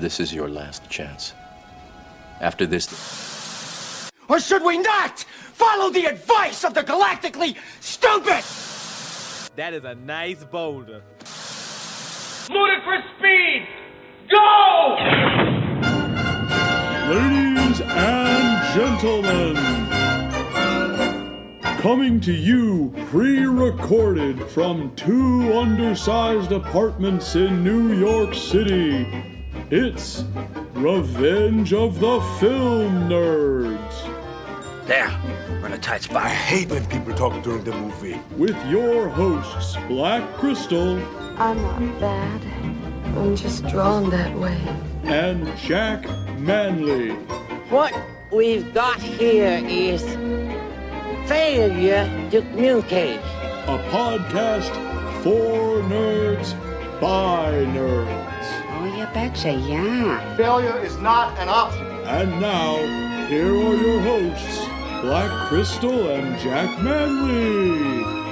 This is your last chance. After this, Or should we not follow the advice of the galactically stupid? That is a nice boulder. Ludicrous speed! Go! Ladies and gentlemen, coming to you pre recorded from two undersized apartments in New York City, it's Revenge of the Film Nerds There, we're in a tight spot. I hate when people talk during the movie. with your hosts, Black Crystal I'm not bad. I'm just drawn that way. and Jack Manley. What we've got here is failure to communicate. A podcast for nerds by nerds. You betcha, yeah. Failure is not an option. And now, here are your hosts, Black Crystal and Jack Manley.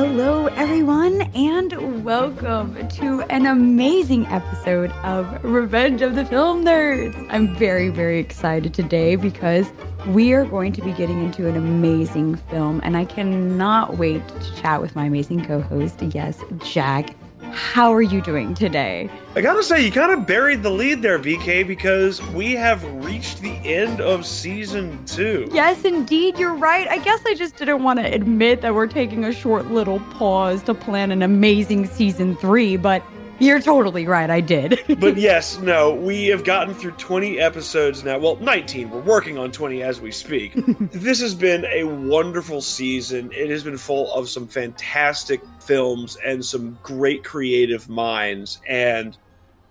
Hello, everyone, and welcome to an amazing episode of Revenge of the Film Nerds. I'm very, very excited today because we are going to be getting into an amazing film, and I cannot wait to chat with my amazing co host. Yes, Jack. How are you doing today? I gotta say, you kind of buried the lead there, BK, because we have reached the end of season two. Yes, indeed, you're right. I guess I just didn't want to admit that we're taking a short little pause to plan an amazing season three, but you're totally right. I did. But yes, no, we have gotten through 20 episodes now. Well, 19. We're working on 20 as we speak. this has been a wonderful season. It has been full of some fantastic films and some great creative minds. And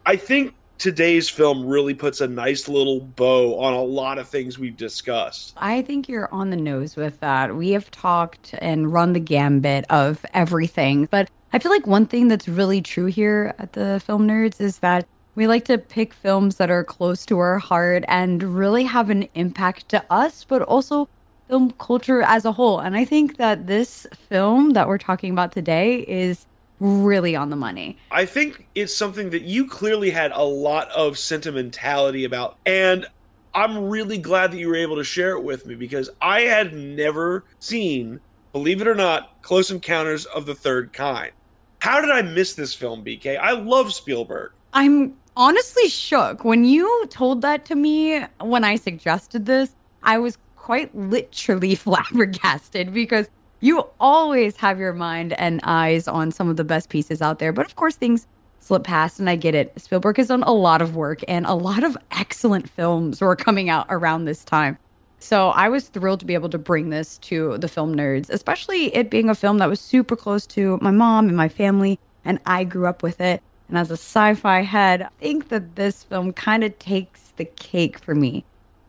I think today's film really puts a nice little bow on a lot of things we've discussed. I think you're on the nose with that. We have talked and run the gambit of everything, but I feel like one thing that's really true here at the Film Nerds is that we like to pick films that are close to our heart and really have an impact to us, but also film culture as a whole. And I think that this film that we're talking about today is really on the money. I think it's something that you clearly had a lot of sentimentality about. And I'm really glad that you were able to share it with me because I had never seen, believe it or not, Close Encounters of the Third Kind. How did I miss this film, BK? I love Spielberg. I'm honestly shook. When you told that to me when I suggested this, I was quite literally flabbergasted because you always have your mind and eyes on some of the best pieces out there. But of course, things slip past, and I get it. Spielberg has done a lot of work, and a lot of excellent films were coming out around this time. So I was thrilled to be able to bring this to the film nerds, especially it being a film that was super close to my mom and my family, and I grew up with it. And as a sci fi head, I think that this film kind of takes the cake for me,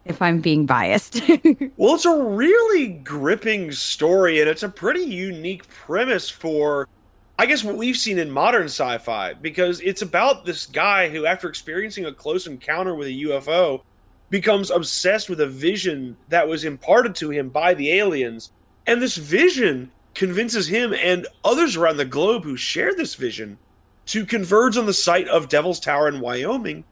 if I'm being biased. Well, it's a really gripping story, and it's a pretty unique premise for, I guess, what we've seen in modern sci fi, because it's about this guy who, after experiencing a close encounter with a UFO, becomes obsessed with a vision that was imparted to him by the aliens. And this vision convinces him and others around the globe who share this vision to converge on the site of Devil's Tower in Wyoming,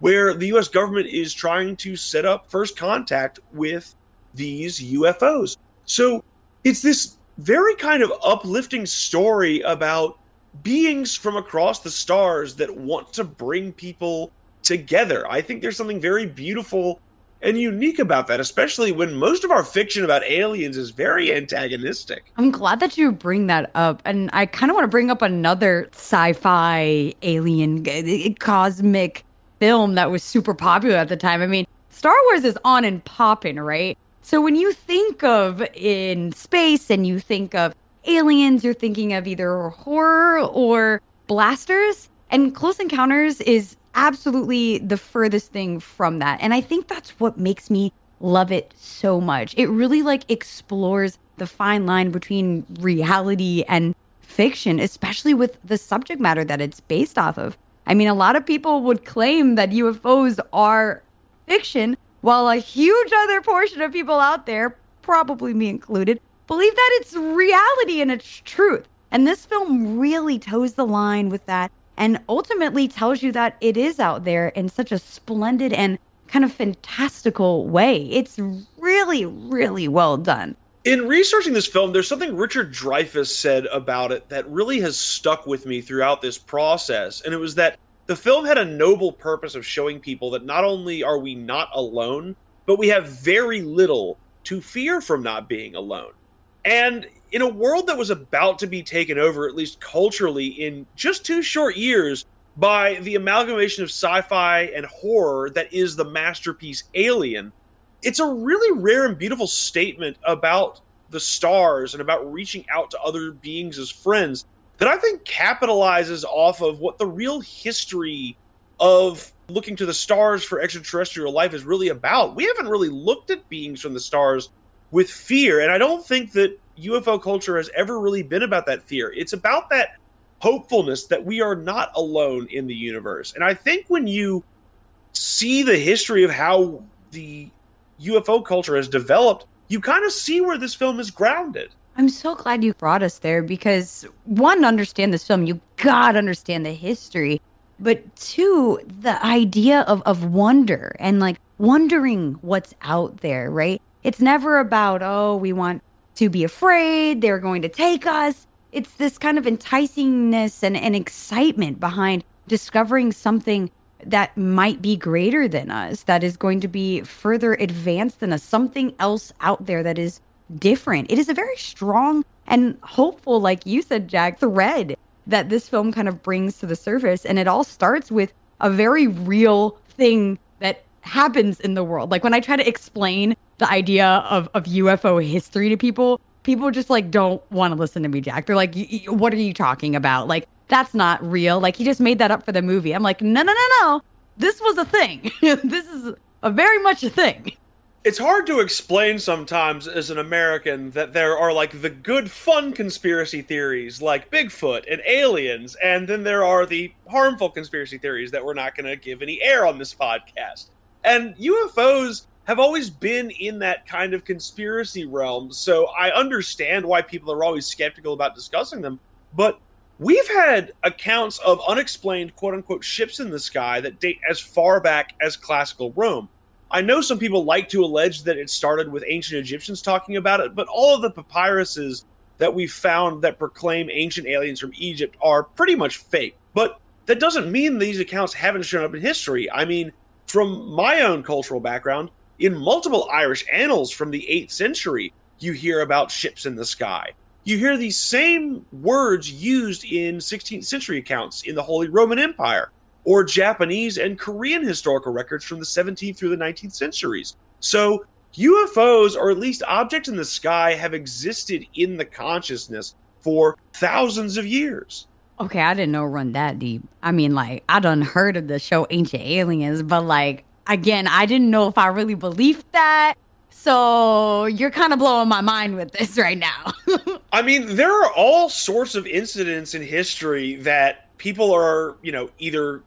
where the US government is trying to set up first contact with these UFOs. So it's this very kind of uplifting story about beings from across the stars that want to bring people together. I think there's something very beautiful and unique about that, especially when most of our fiction about aliens is very antagonistic. I'm glad that you bring that up. And I kind of want to bring up another sci fi alien eh, cosmic film that was super popular at the time. I mean, Star Wars is on and popping, right? So when you think of in space and you think of aliens, you're thinking of either horror or blasters. And Close Encounters is absolutely the furthest thing from that. And I think that's what makes me love it so much. It really like explores the fine line between reality and fiction, especially with the subject matter that it's based off of. I mean, a lot of people would claim that UFOs are fiction, while a huge other portion of people out there, probably me included, believe that it's reality and it's truth. And this film really toes the line with that and ultimately tells you that it is out there in such a splendid and kind of fantastical way. It's really, really well done. In researching this film, there's something Richard Dreyfuss said about it that really has stuck with me throughout this process. And it was that the film had a noble purpose of showing people that not only are we not alone, but we have very little to fear from not being alone. And in a world that was about to be taken over, at least culturally, in just two short years by the amalgamation of sci fi and horror that is the masterpiece Alien, it's a really rare and beautiful statement about the stars and about reaching out to other beings as friends that I think capitalizes off of what the real history of looking to the stars for extraterrestrial life is really about. We haven't really looked at beings from the stars with fear, and I don't think that UFO culture has ever really been about that fear. It's about that hopefulness that we are not alone in the universe. And I think when you see the history of how the UFO culture has developed, you kind of see where this film is grounded. I'm so glad you brought us there because one, understand this film, you gotta understand the history. But two, the idea of, of wonder and like wondering what's out there, right? It's never about, oh, we want to be afraid, they're going to take us. It's this kind of enticingness and, and excitement behind discovering something that might be greater than us, that is going to be further advanced than us, something else out there that is different. It is a very strong and hopeful, like you said, Jack, thread that this film kind of brings to the surface. And it all starts with a very real thing happens in the world. Like when I try to explain the idea of, of UFO history to people, people just like don't want to listen to me, Jack. They're like, what are you talking about? Like, that's not real. Like he just made that up for the movie. I'm like, no, no, no, no. This was a thing. this is a very much a thing. It's hard to explain sometimes as an American that there are like the good fun conspiracy theories like Bigfoot and aliens, and then there are the harmful conspiracy theories that we're not going to give any air on this podcast. And UFOs have always been in that kind of conspiracy realm, so I understand why people are always skeptical about discussing them. But We've had accounts of unexplained quote unquote ships in the sky that date as far back as classical Rome. I know some people like to allege that it started with ancient Egyptians talking about it, but all of the papyruses that we've found that proclaim ancient aliens from Egypt are pretty much fake. But that doesn't mean these accounts haven't shown up in history. I mean, from my own cultural background, in multiple Irish annals from the 8th century, you hear about ships in the sky you hear these same words used in 16th century accounts in the Holy Roman Empire or Japanese and Korean historical records from the 17th through the 19th centuries. So UFOs, or at least objects in the sky, have existed in the consciousness for thousands of years. Okay, I didn't know run that deep. I mean, like, I done heard of the show Ancient Aliens, but like, again, I didn't know if I really believed that so you're kind of blowing my mind with this right now. I mean, there are all sorts of incidents in history that people are, you know, either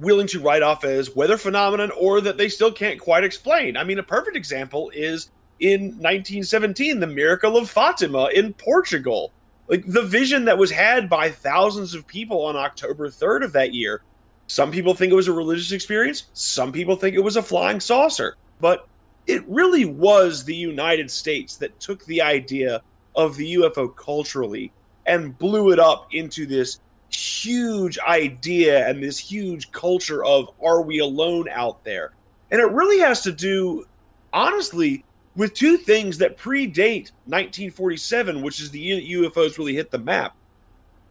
willing to write off as weather phenomenon or that they still can't quite explain. I mean, a perfect example is in 1917, the miracle of Fatima in Portugal. Like the vision that was had by thousands of people on October 3rd of that year. Some people think it was a religious experience, some people think it was a flying saucer. But it really was the United States that took the idea of the UFO culturally and blew it up into this huge idea and this huge culture of are we alone out there? And it really has to do, honestly, with two things that predate 1947, which is the year that UFOs really hit the map.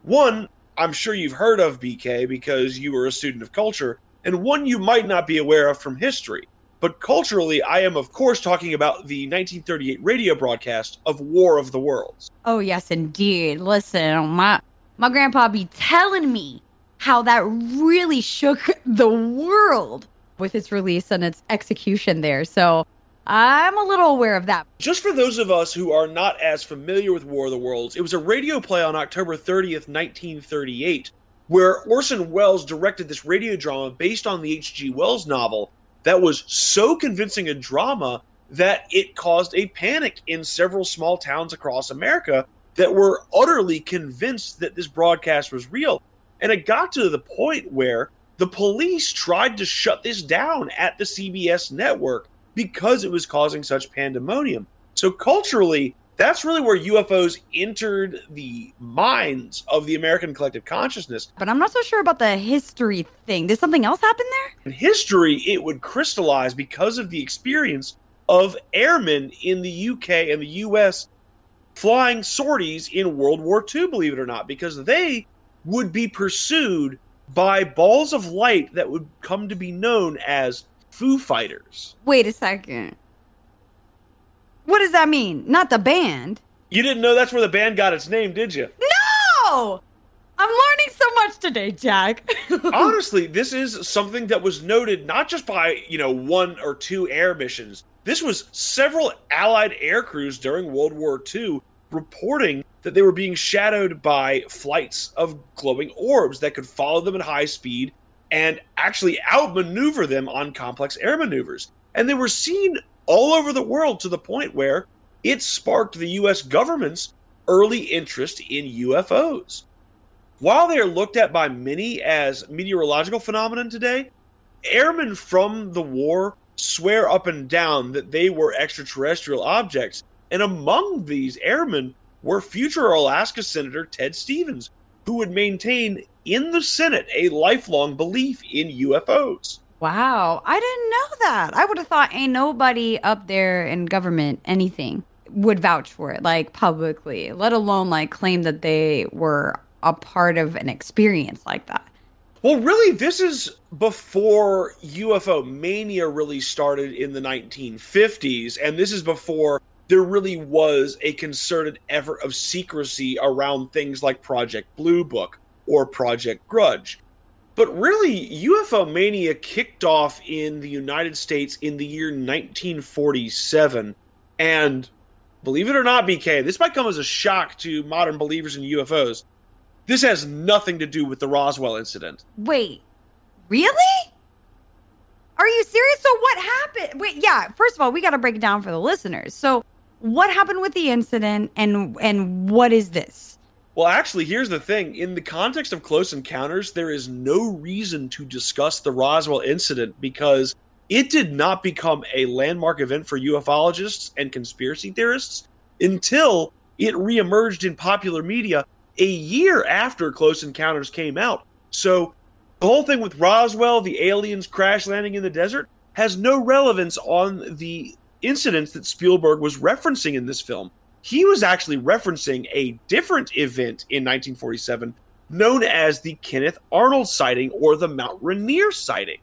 One, I'm sure you've heard of BK because you were a student of culture, and one you might not be aware of from history. But culturally, I am, of course, talking about the 1938 radio broadcast of War of the Worlds. Oh, yes, indeed. Listen, my, my grandpa be telling me how that really shook the world with its release and its execution there. So I'm a little aware of that. Just for those of us who are not as familiar with War of the Worlds, it was a radio play on October 30th, 1938, where Orson Welles directed this radio drama based on the H.G. Wells novel that was so convincing a drama that it caused a panic in several small towns across America that were utterly convinced that this broadcast was real. And it got to the point where the police tried to shut this down at the CBS network because it was causing such pandemonium. So, culturally, that's really where UFOs entered the minds of the American collective consciousness. But I'm not so sure about the history thing. Did something else happen there? In history, it would crystallize because of the experience of airmen in the UK and the US flying sorties in World War II, believe it or not, because they would be pursued by balls of light that would come to be known as Foo Fighters. Wait a second. What does that mean? Not the band. You didn't know that's where the band got its name, did you? No! I'm learning so much today, Jack. Honestly, this is something that was noted not just by, you know, one or two air missions. This was several Allied air crews during World War II reporting that they were being shadowed by flights of glowing orbs that could follow them at high speed and actually outmaneuver them on complex air maneuvers. And they were seen all over the world to the point where it sparked the US government's early interest in UFOs. While they are looked at by many as meteorological phenomenon today, airmen from the war swear up and down that they were extraterrestrial objects. And among these airmen were future Alaska Senator Ted Stevens, who would maintain in the Senate a lifelong belief in UFOs. Wow, I didn't know that. I would have thought ain't nobody up there in government anything would vouch for it like publicly, let alone like claim that they were a part of an experience like that. Well, really, this is before UFO mania really started in the 1950s, and this is before there really was a concerted effort of secrecy around things like Project Blue Book or Project Grudge. But really, UFO mania kicked off in the United States in the year 1947. And believe it or not, BK, this might come as a shock to modern believers in UFOs. This has nothing to do with the Roswell incident. Wait, really? Are you serious? So what happened? Wait, yeah. First of all, we got to break it down for the listeners. So, what happened with the incident, and and what is this? Well, actually, here's the thing. In the context of Close Encounters, there is no reason to discuss the Roswell incident because it did not become a landmark event for ufologists and conspiracy theorists until it reemerged in popular media a year after Close Encounters came out. So, the whole thing with Roswell, the aliens crash landing in the desert, has no relevance on the incidents that Spielberg was referencing in this film he was actually referencing a different event in 1947 known as the Kenneth Arnold sighting or the Mount Rainier sighting.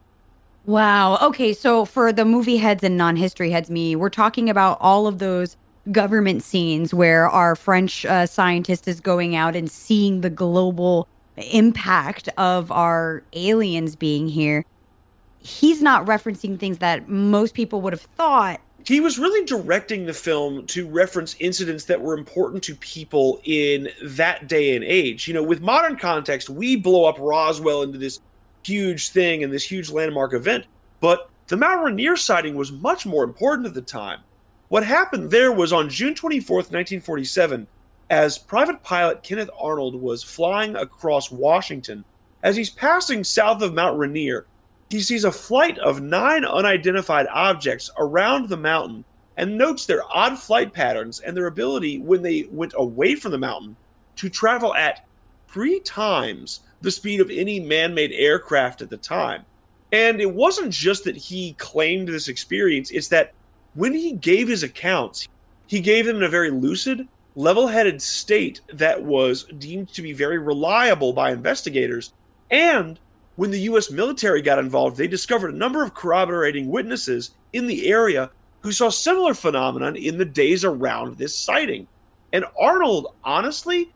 Wow. Okay. So for the movie heads and non history heads, me, we're talking about all of those government scenes where our French uh, scientist is going out and seeing the global impact of our aliens being here. He's not referencing things that most people would have thought he was really directing the film to reference incidents that were important to people in that day and age. You know, with modern context, we blow up Roswell into this huge thing and this huge landmark event, but the Mount Rainier sighting was much more important at the time. What happened there was on June 24th, 1947, as private pilot Kenneth Arnold was flying across Washington, as he's passing south of Mount Rainier, he sees a flight of nine unidentified objects around the mountain and notes their odd flight patterns and their ability when they went away from the mountain to travel at three times the speed of any man made aircraft at the time. And it wasn't just that he claimed this experience, it's that when he gave his accounts, he gave them in a very lucid, level headed state that was deemed to be very reliable by investigators and when the U.S. military got involved, they discovered a number of corroborating witnesses in the area who saw similar phenomenon in the days around this sighting. And Arnold honestly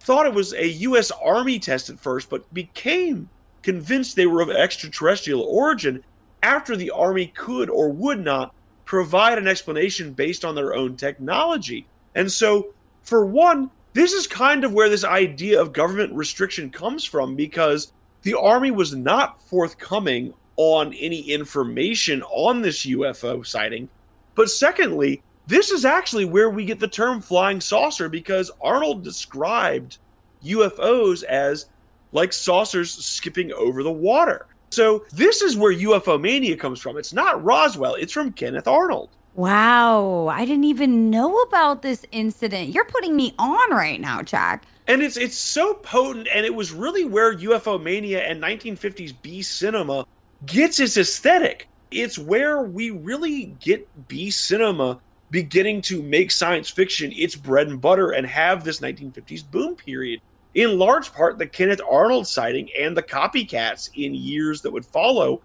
thought it was a U.S. Army test at first, but became convinced they were of extraterrestrial origin after the Army could or would not provide an explanation based on their own technology. And so, for one, this is kind of where this idea of government restriction comes from because the Army was not forthcoming on any information on this UFO sighting. But secondly, this is actually where we get the term flying saucer because Arnold described UFOs as like saucers skipping over the water. So this is where UFO mania comes from. It's not Roswell, it's from Kenneth Arnold. Wow, I didn't even know about this incident. You're putting me on right now, Jack. And it's it's so potent and it was really where UFO mania and 1950s B cinema gets its aesthetic. It's where we really get B cinema beginning to make science fiction its bread and butter and have this 1950s boom period. In large part, the Kenneth Arnold sighting and the copycats in years that would follow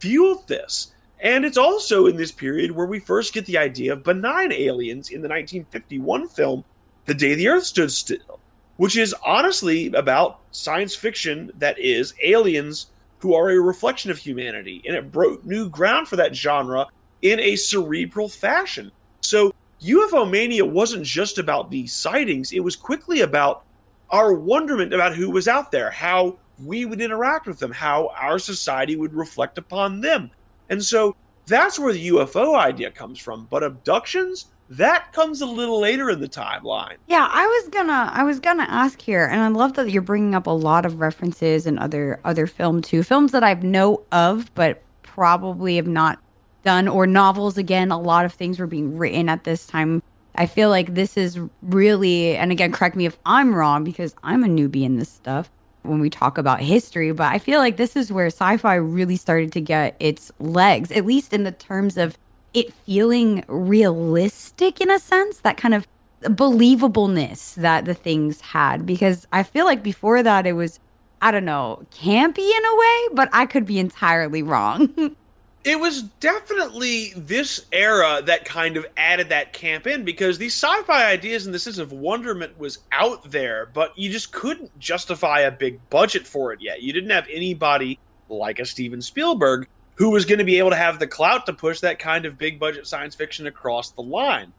fueled this. And it's also in this period where we first get the idea of benign aliens in the 1951 film, The Day the Earth Stood Still, which is honestly about science fiction that is aliens who are a reflection of humanity. And it broke new ground for that genre in a cerebral fashion. So UFO Mania wasn't just about these sightings, it was quickly about our wonderment about who was out there, how we would interact with them, how our society would reflect upon them. And so that's where the UFO idea comes from. But abductions, that comes a little later in the timeline. Yeah, I was gonna I was gonna ask here, and I love that you're bringing up a lot of references and other other film too, films that I've know of, but probably have not done, or novels. Again, a lot of things were being written at this time. I feel like this is really, and again, correct me if I'm wrong because I'm a newbie in this stuff when we talk about history, but I feel like this is where sci fi really started to get its legs, at least in the terms of it feeling realistic in a sense, that kind of believableness that the things had. Because I feel like before that, it was, I don't know, campy in a way, but I could be entirely wrong. it was definitely this era that kind of added that camp in because these sci-fi ideas and the sense of wonderment was out there, but you just couldn't justify a big budget for it yet. You didn't have anybody like a Steven Spielberg who was going to be able to have the clout to push that kind of big budget science fiction across the line.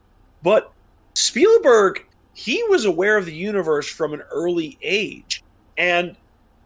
But Spielberg, he was aware of the universe from an early age. And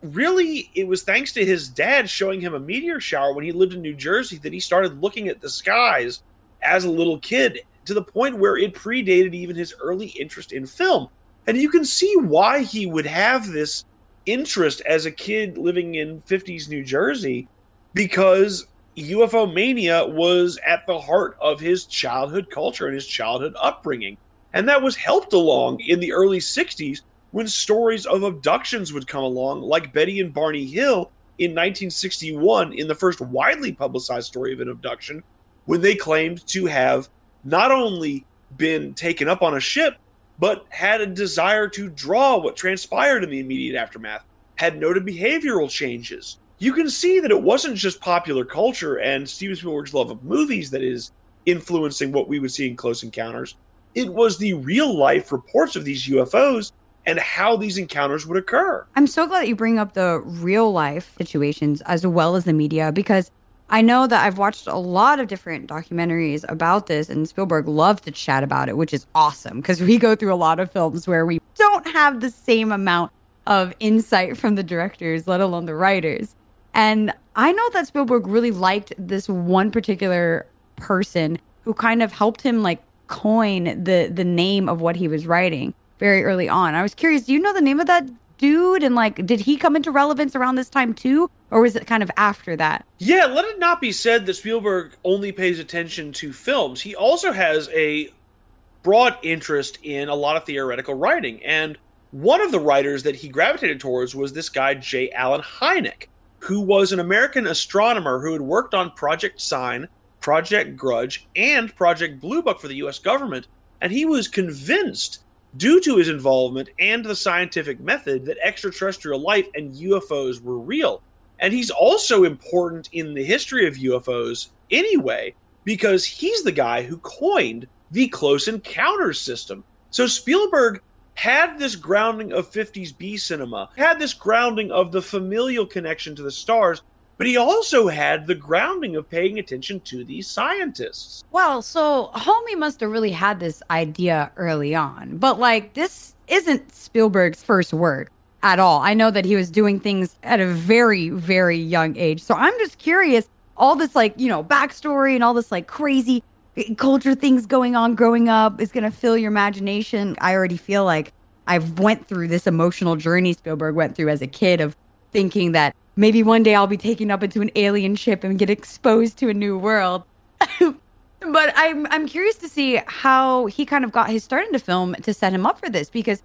really it was thanks to his dad showing him a meteor shower when he lived in New Jersey that he started looking at the skies as a little kid to the point where it predated even his early interest in film. And you can see why he would have this interest as a kid living in 50s New Jersey because UFO mania was at the heart of his childhood culture and his childhood upbringing. And that was helped along in the early 60s when stories of abductions would come along, like Betty and Barney Hill in 1961, in the first widely publicized story of an abduction, when they claimed to have not only been taken up on a ship, but had a desire to draw what transpired in the immediate aftermath, had noted behavioral changes. You can see that it wasn't just popular culture and Steven Spielberg's love of movies that is influencing what we would see in Close Encounters. It was the real life reports of these UFOs and how these encounters would occur. I'm so glad that you bring up the real life situations as well as the media because I know that I've watched a lot of different documentaries about this, and Spielberg loved to chat about it, which is awesome because we go through a lot of films where we don't have the same amount of insight from the directors, let alone the writers. And I know that Spielberg really liked this one particular person who kind of helped him like coin the the name of what he was writing very early on. I was curious, do you know the name of that dude? And like, did he come into relevance around this time too? Or was it kind of after that? Yeah, let it not be said that Spielberg only pays attention to films. He also has a broad interest in a lot of theoretical writing. And one of the writers that he gravitated towards was this guy, J. Allen Hynek, who was an American astronomer who had worked on Project Sign, Project Grudge, and Project Blue Book for the US government. And he was convinced due to his involvement and the scientific method that extraterrestrial life and UFOs were real. And he's also important in the history of UFOs anyway, because he's the guy who coined the close encounters system. So Spielberg had this grounding of 50s B cinema, had this grounding of the familial connection to the stars, but he also had the grounding of paying attention to these scientists. Well, so Homie must have really had this idea early on, but like this isn't Spielberg's first work at all. I know that he was doing things at a very, very young age. So I'm just curious all this, like, you know, backstory and all this, like, crazy culture things going on growing up is going to fill your imagination. I already feel like I've went through this emotional journey Spielberg went through as a kid of thinking that maybe one day I'll be taken up into an alien ship and get exposed to a new world. but I'm I'm curious to see how he kind of got his start into film to set him up for this because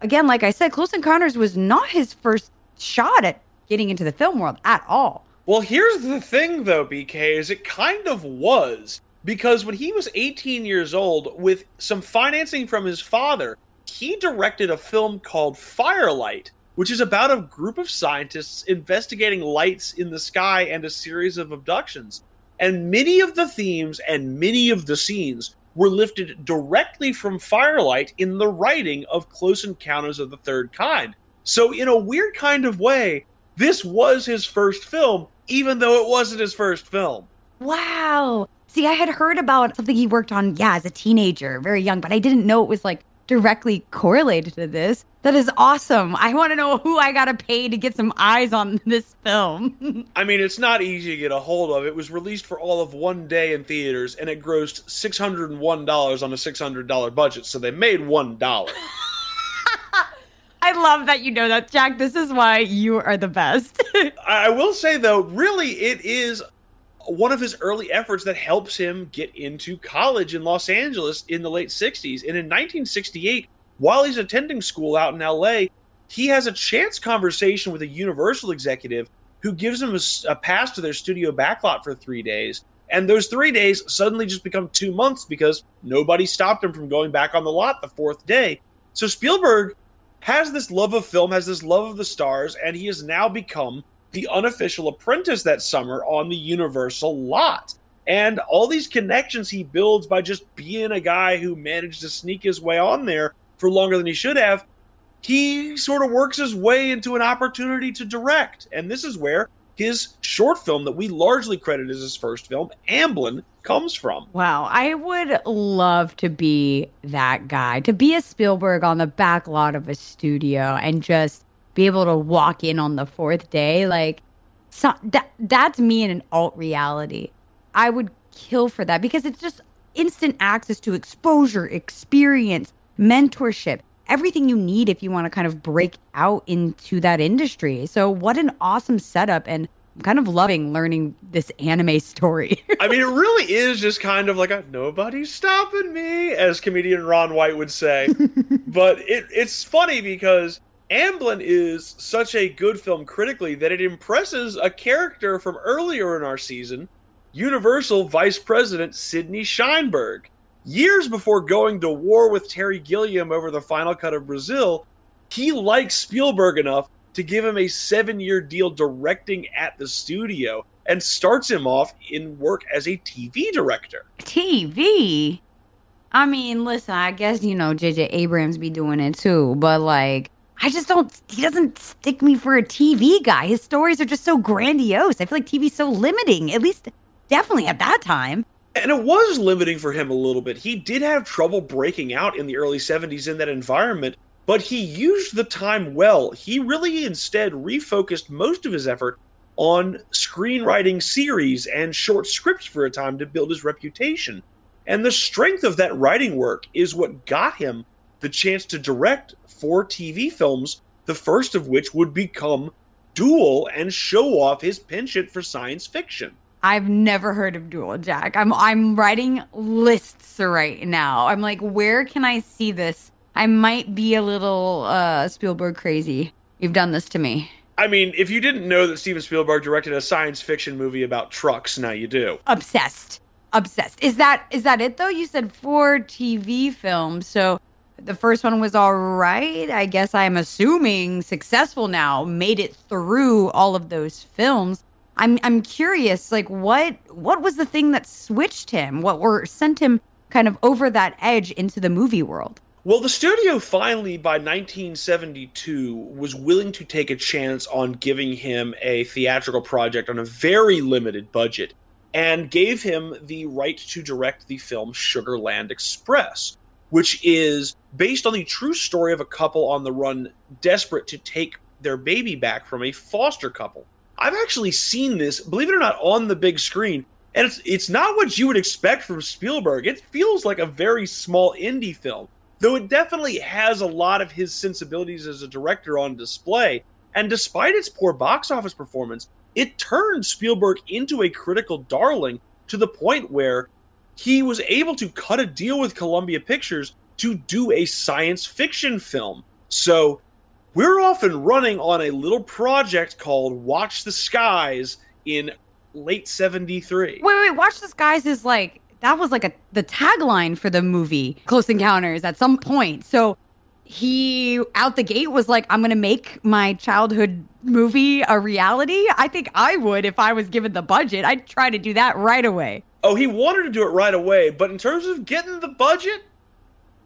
again, like I said, Close Encounters was not his first shot at getting into the film world at all. Well, here's the thing though, BK, is it kind of was because when he was 18 years old with some financing from his father, he directed a film called Firelight, which is about a group of scientists investigating lights in the sky and a series of abductions. And many of the themes and many of the scenes were lifted directly from Firelight in the writing of Close Encounters of the Third Kind. So, in a weird kind of way, this was his first film, even though it wasn't his first film. Wow. See, I had heard about something he worked on, yeah, as a teenager, very young, but I didn't know it was like directly correlated to this. That is awesome. I want to know who I got to pay to get some eyes on this film. I mean, it's not easy to get a hold of. It was released for all of one day in theaters and it grossed $601 on a $600 budget, so they made $1. I love that you know that, Jack. This is why you are the best. I will say, though, really, it is one of his early efforts that helps him get into college in Los Angeles in the late 60s. And in 1968, while he's attending school out in LA, he has a chance conversation with a Universal executive who gives him a, a, pass to their studio backlot for three days. And those three days suddenly just become two months because nobody stopped him from going back on the lot the fourth day. So Spielberg has this love of film, has this love of the stars, and he has now become the unofficial apprentice that summer on the Universal lot. And all these connections he builds by just being a guy who managed to sneak his way on there for longer than he should have, he sort of works his way into an opportunity to direct. And this is where his short film that we largely credit as his first film, Amblin, comes from. Wow, I would love to be that guy, to be a Spielberg on the back lot of a studio and just be able to walk in on the fourth day like so that that's me in an alt reality i would kill for that because it's just instant access to exposure experience mentorship everything you need if you want to kind of break out into that industry so what an awesome setup and I'm kind of loving learning this anime story. I mean, it really is just kind of like a nobody's stopping me, as comedian Ron White would say. but it, it's funny because Amblin is such a good film critically that it impresses a character from earlier in our season, Universal Vice President Sidney Sheinberg. Years before going to war with Terry Gilliam over the final cut of Brazil, he likes Spielberg enough to give him a seven year deal directing at the studio and starts him off in work as a TV director. TV? I mean, listen, I guess, you know, JJ Abrams be doing it too, but like, I just don't. He doesn't stick me for a TV guy. His stories are just so grandiose. I feel like TV's so limiting. At least, definitely at that time. And it was limiting for him a little bit. He did have trouble breaking out in the early 70s in that environment, but he used the time well. He really instead refocused most of his effort on screenwriting series and short scripts for a time to build his reputation. And the strength of that writing work is what got him the chance to direct four TV films, the first of which would become Duel and show off his penchant for science fiction. I've never heard of Duel, Jack. I'm I'm writing lists right now. I'm like, where can I see this? I might be a little uh, Spielberg crazy. You've done this to me. I mean, if you didn't know that Steven Spielberg directed a science fiction movie about trucks, now you do. Obsessed. Obsessed. Is that is that it though? You said four TV films. So the first one was all right. I guess I'm assuming successful now, made it through all of those films. I'm I'm curious, like what what was the thing that switched him? What were sent him kind of over that edge into the movie world? Well, the studio finally, by 1972, was willing to take a chance on giving him a theatrical project on a very limited budget and gave him the right to direct the film Sugarland Express, which is based on the true story of a couple on the run desperate to take their baby back from a foster couple. I've actually seen this, believe it or not, on the big screen. And it's it's not what you would expect from Spielberg. It feels like a very small indie film, though it definitely has a lot of his sensibilities as a director on display. And despite its poor box office performance, it turned Spielberg into a critical darling to the point where he was able to cut a deal with Columbia Pictures to do a science fiction film. So we're off and running on a little project called Watch the Skies in late 73. Wait, wait, Watch the Skies is like that was like a the tagline for the movie Close Encounters at some point. So he out the gate was like, I'm gonna make my childhood movie a reality. I think I would if I was given the budget. I'd try to do that right away. Oh, he wanted to do it right away, but in terms of getting the budget,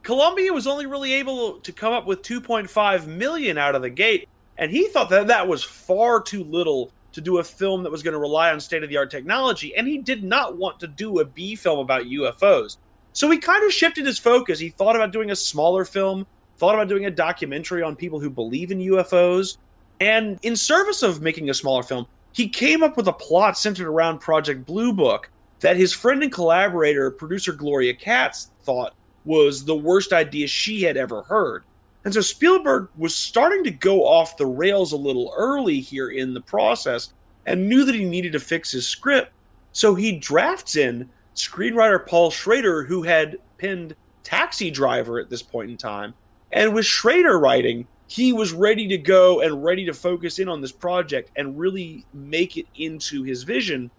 Columbia was only really able to come up with 2.5 million out of the gate, and he thought that that was far too little to do a film that was going to rely on state of the art technology, and he did not want to do a B film about UFOs. So he kind of shifted his focus. He thought about doing a smaller film, thought about doing a documentary on people who believe in UFOs, and in service of making a smaller film, he came up with a plot centered around Project Blue Book that his friend and collaborator, producer Gloria Katz, thought was the worst idea she had ever heard. And so Spielberg was starting to go off the rails a little early here in the process and knew that he needed to fix his script. So he drafts in screenwriter Paul Schrader, who had penned Taxi Driver at this point in time. And with Schrader writing, he was ready to go and ready to focus in on this project and really make it into his vision.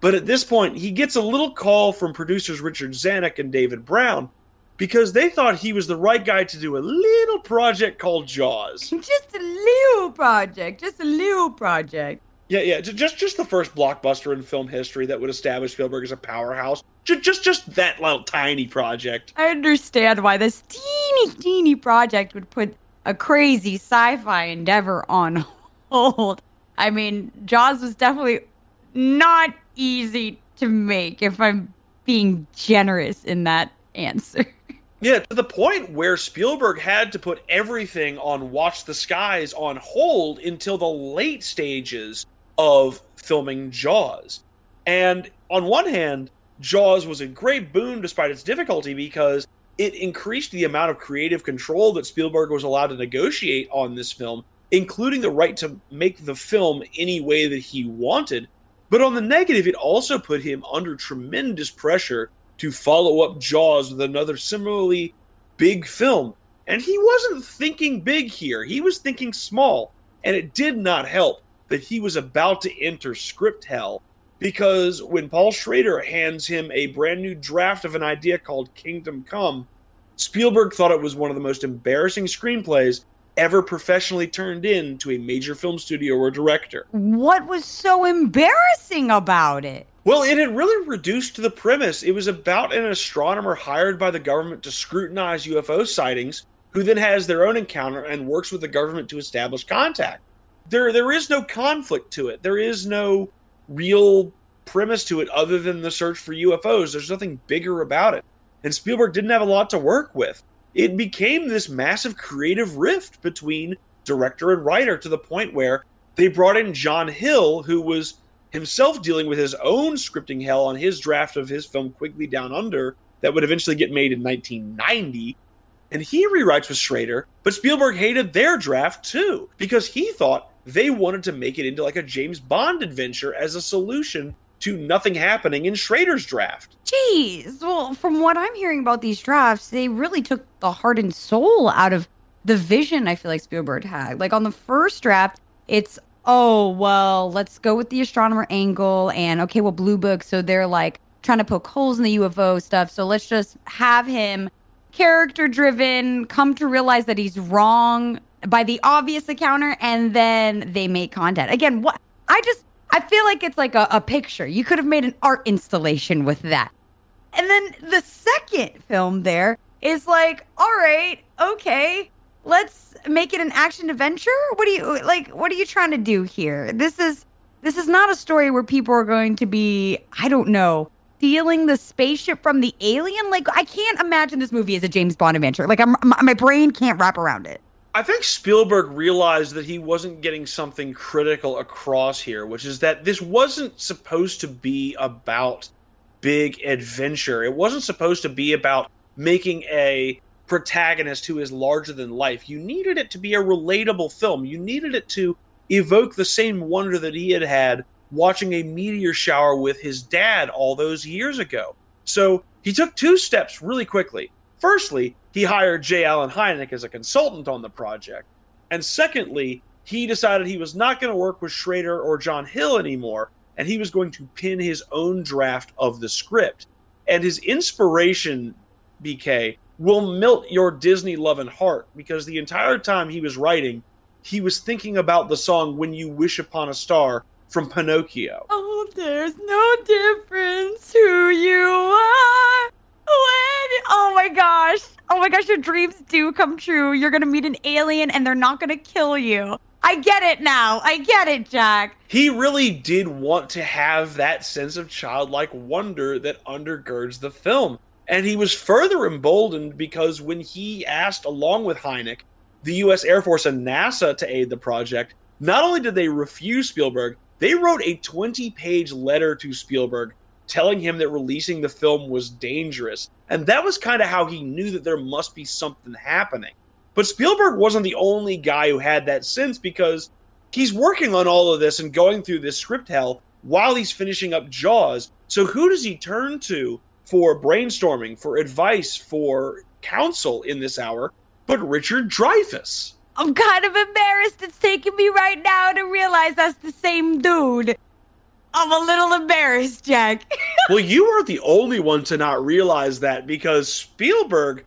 But at this point, he gets a little call from producers Richard Zanuck and David Brown because they thought he was the right guy to do a little project called Jaws. Just a little project, just a little project. Yeah, yeah, just just the first blockbuster in film history that would establish Spielberg as a powerhouse. Just just just that little tiny project. I understand why this teeny teeny project would put a crazy sci-fi endeavor on hold. I mean, Jaws was definitely not easy to make if I'm being generous in that answer. Yeah, to the point where Spielberg had to put everything on Watch the Skies on hold until the late stages of filming Jaws. And on one hand, Jaws was a great boon despite its difficulty because it increased the amount of creative control that Spielberg was allowed to negotiate on this film, including the right to make the film any way that he wanted. But on the negative, it also put him under tremendous pressure to follow up Jaws with another similarly big film. And he wasn't thinking big here, he was thinking small. And it did not help that he was about to enter script hell because when Paul Schrader hands him a brand new draft of an idea called Kingdom Come, Spielberg thought it was one of the most embarrassing screenplays ever professionally turned in to a major film studio or director. What was so embarrassing about it? Well, it had really reduced to the premise. It was about an astronomer hired by the government to scrutinize UFO sightings, who then has their own encounter and works with the government to establish contact. There, there is no conflict to it. There is no real premise to it other than the search for UFOs. There's nothing bigger about it. And Spielberg didn't have a lot to work with. It became this massive creative rift between director and writer to the point where they brought in John Hill, who was himself dealing with his own scripting hell on his draft of his film Quigley Down Under that would eventually get made in 1990. And he rewrites with Schrader, but Spielberg hated their draft too because he thought they wanted to make it into like a James Bond adventure as a solution to nothing happening in Schrader's draft. Jeez. Well, from what I'm hearing about these drafts, they really took the heart and soul out of the vision I feel like Spielberg had. Like on the first draft, it's oh, well, let's go with the astronomer angle and okay, well, Blue Book, so they're like trying to poke holes in the UFO stuff. So let's just have him character driven, come to realize that he's wrong by the obvious encounter, and then they make content. Again, what I just I feel like it's like a, a picture. You could have made an art installation with that. And then the second film there is like, all right, okay, let's make it an action adventure. What do you like? What are you trying to do here? This is this is not a story where people are going to be, I don't know, stealing the spaceship from the alien. Like I can't imagine this movie as a James Bond adventure. Like I'm, my brain can't wrap around it. I think Spielberg realized that he wasn't getting something critical across here, which is that this wasn't supposed to be about big adventure. It wasn't supposed to be about making a protagonist who is larger than life. You needed it to be a relatable film. You needed it to evoke the same wonder that he had had watching a meteor shower with his dad all those years ago. So he took two steps really quickly. Firstly, he hired J. Allen Hynek as a consultant on the project. And secondly, he decided he was not going to work with Schrader or John Hill anymore, and he was going to pin his own draft of the script. And his inspiration, BK, will melt your Disney love and heart because the entire time he was writing, he was thinking about the song When You Wish Upon a Star from Pinocchio. Oh, there's no difference who you are. Oh my gosh. Oh my gosh, your dreams do come true. You're going to meet an alien and they're not going to kill you. I get it now. I get it, Jack. He really did want to have that sense of childlike wonder that undergirds the film. And he was further emboldened because when he asked, along with Hynek, the US Air Force and NASA to aid the project, not only did they refuse Spielberg, they wrote a 20 page letter to Spielberg telling him that releasing the film was dangerous. And that was kind of how he knew that there must be something happening. But Spielberg wasn't the only guy who had that sense because he's working on all of this and going through this script hell while he's finishing up Jaws. So who does he turn to for brainstorming, for advice, for counsel in this hour but Richard Dreyfuss? I'm kind of embarrassed it's taking me right now to realize that's the same dude. I'm a little embarrassed, Jack. well, you are the only one to not realize that because Spielberg,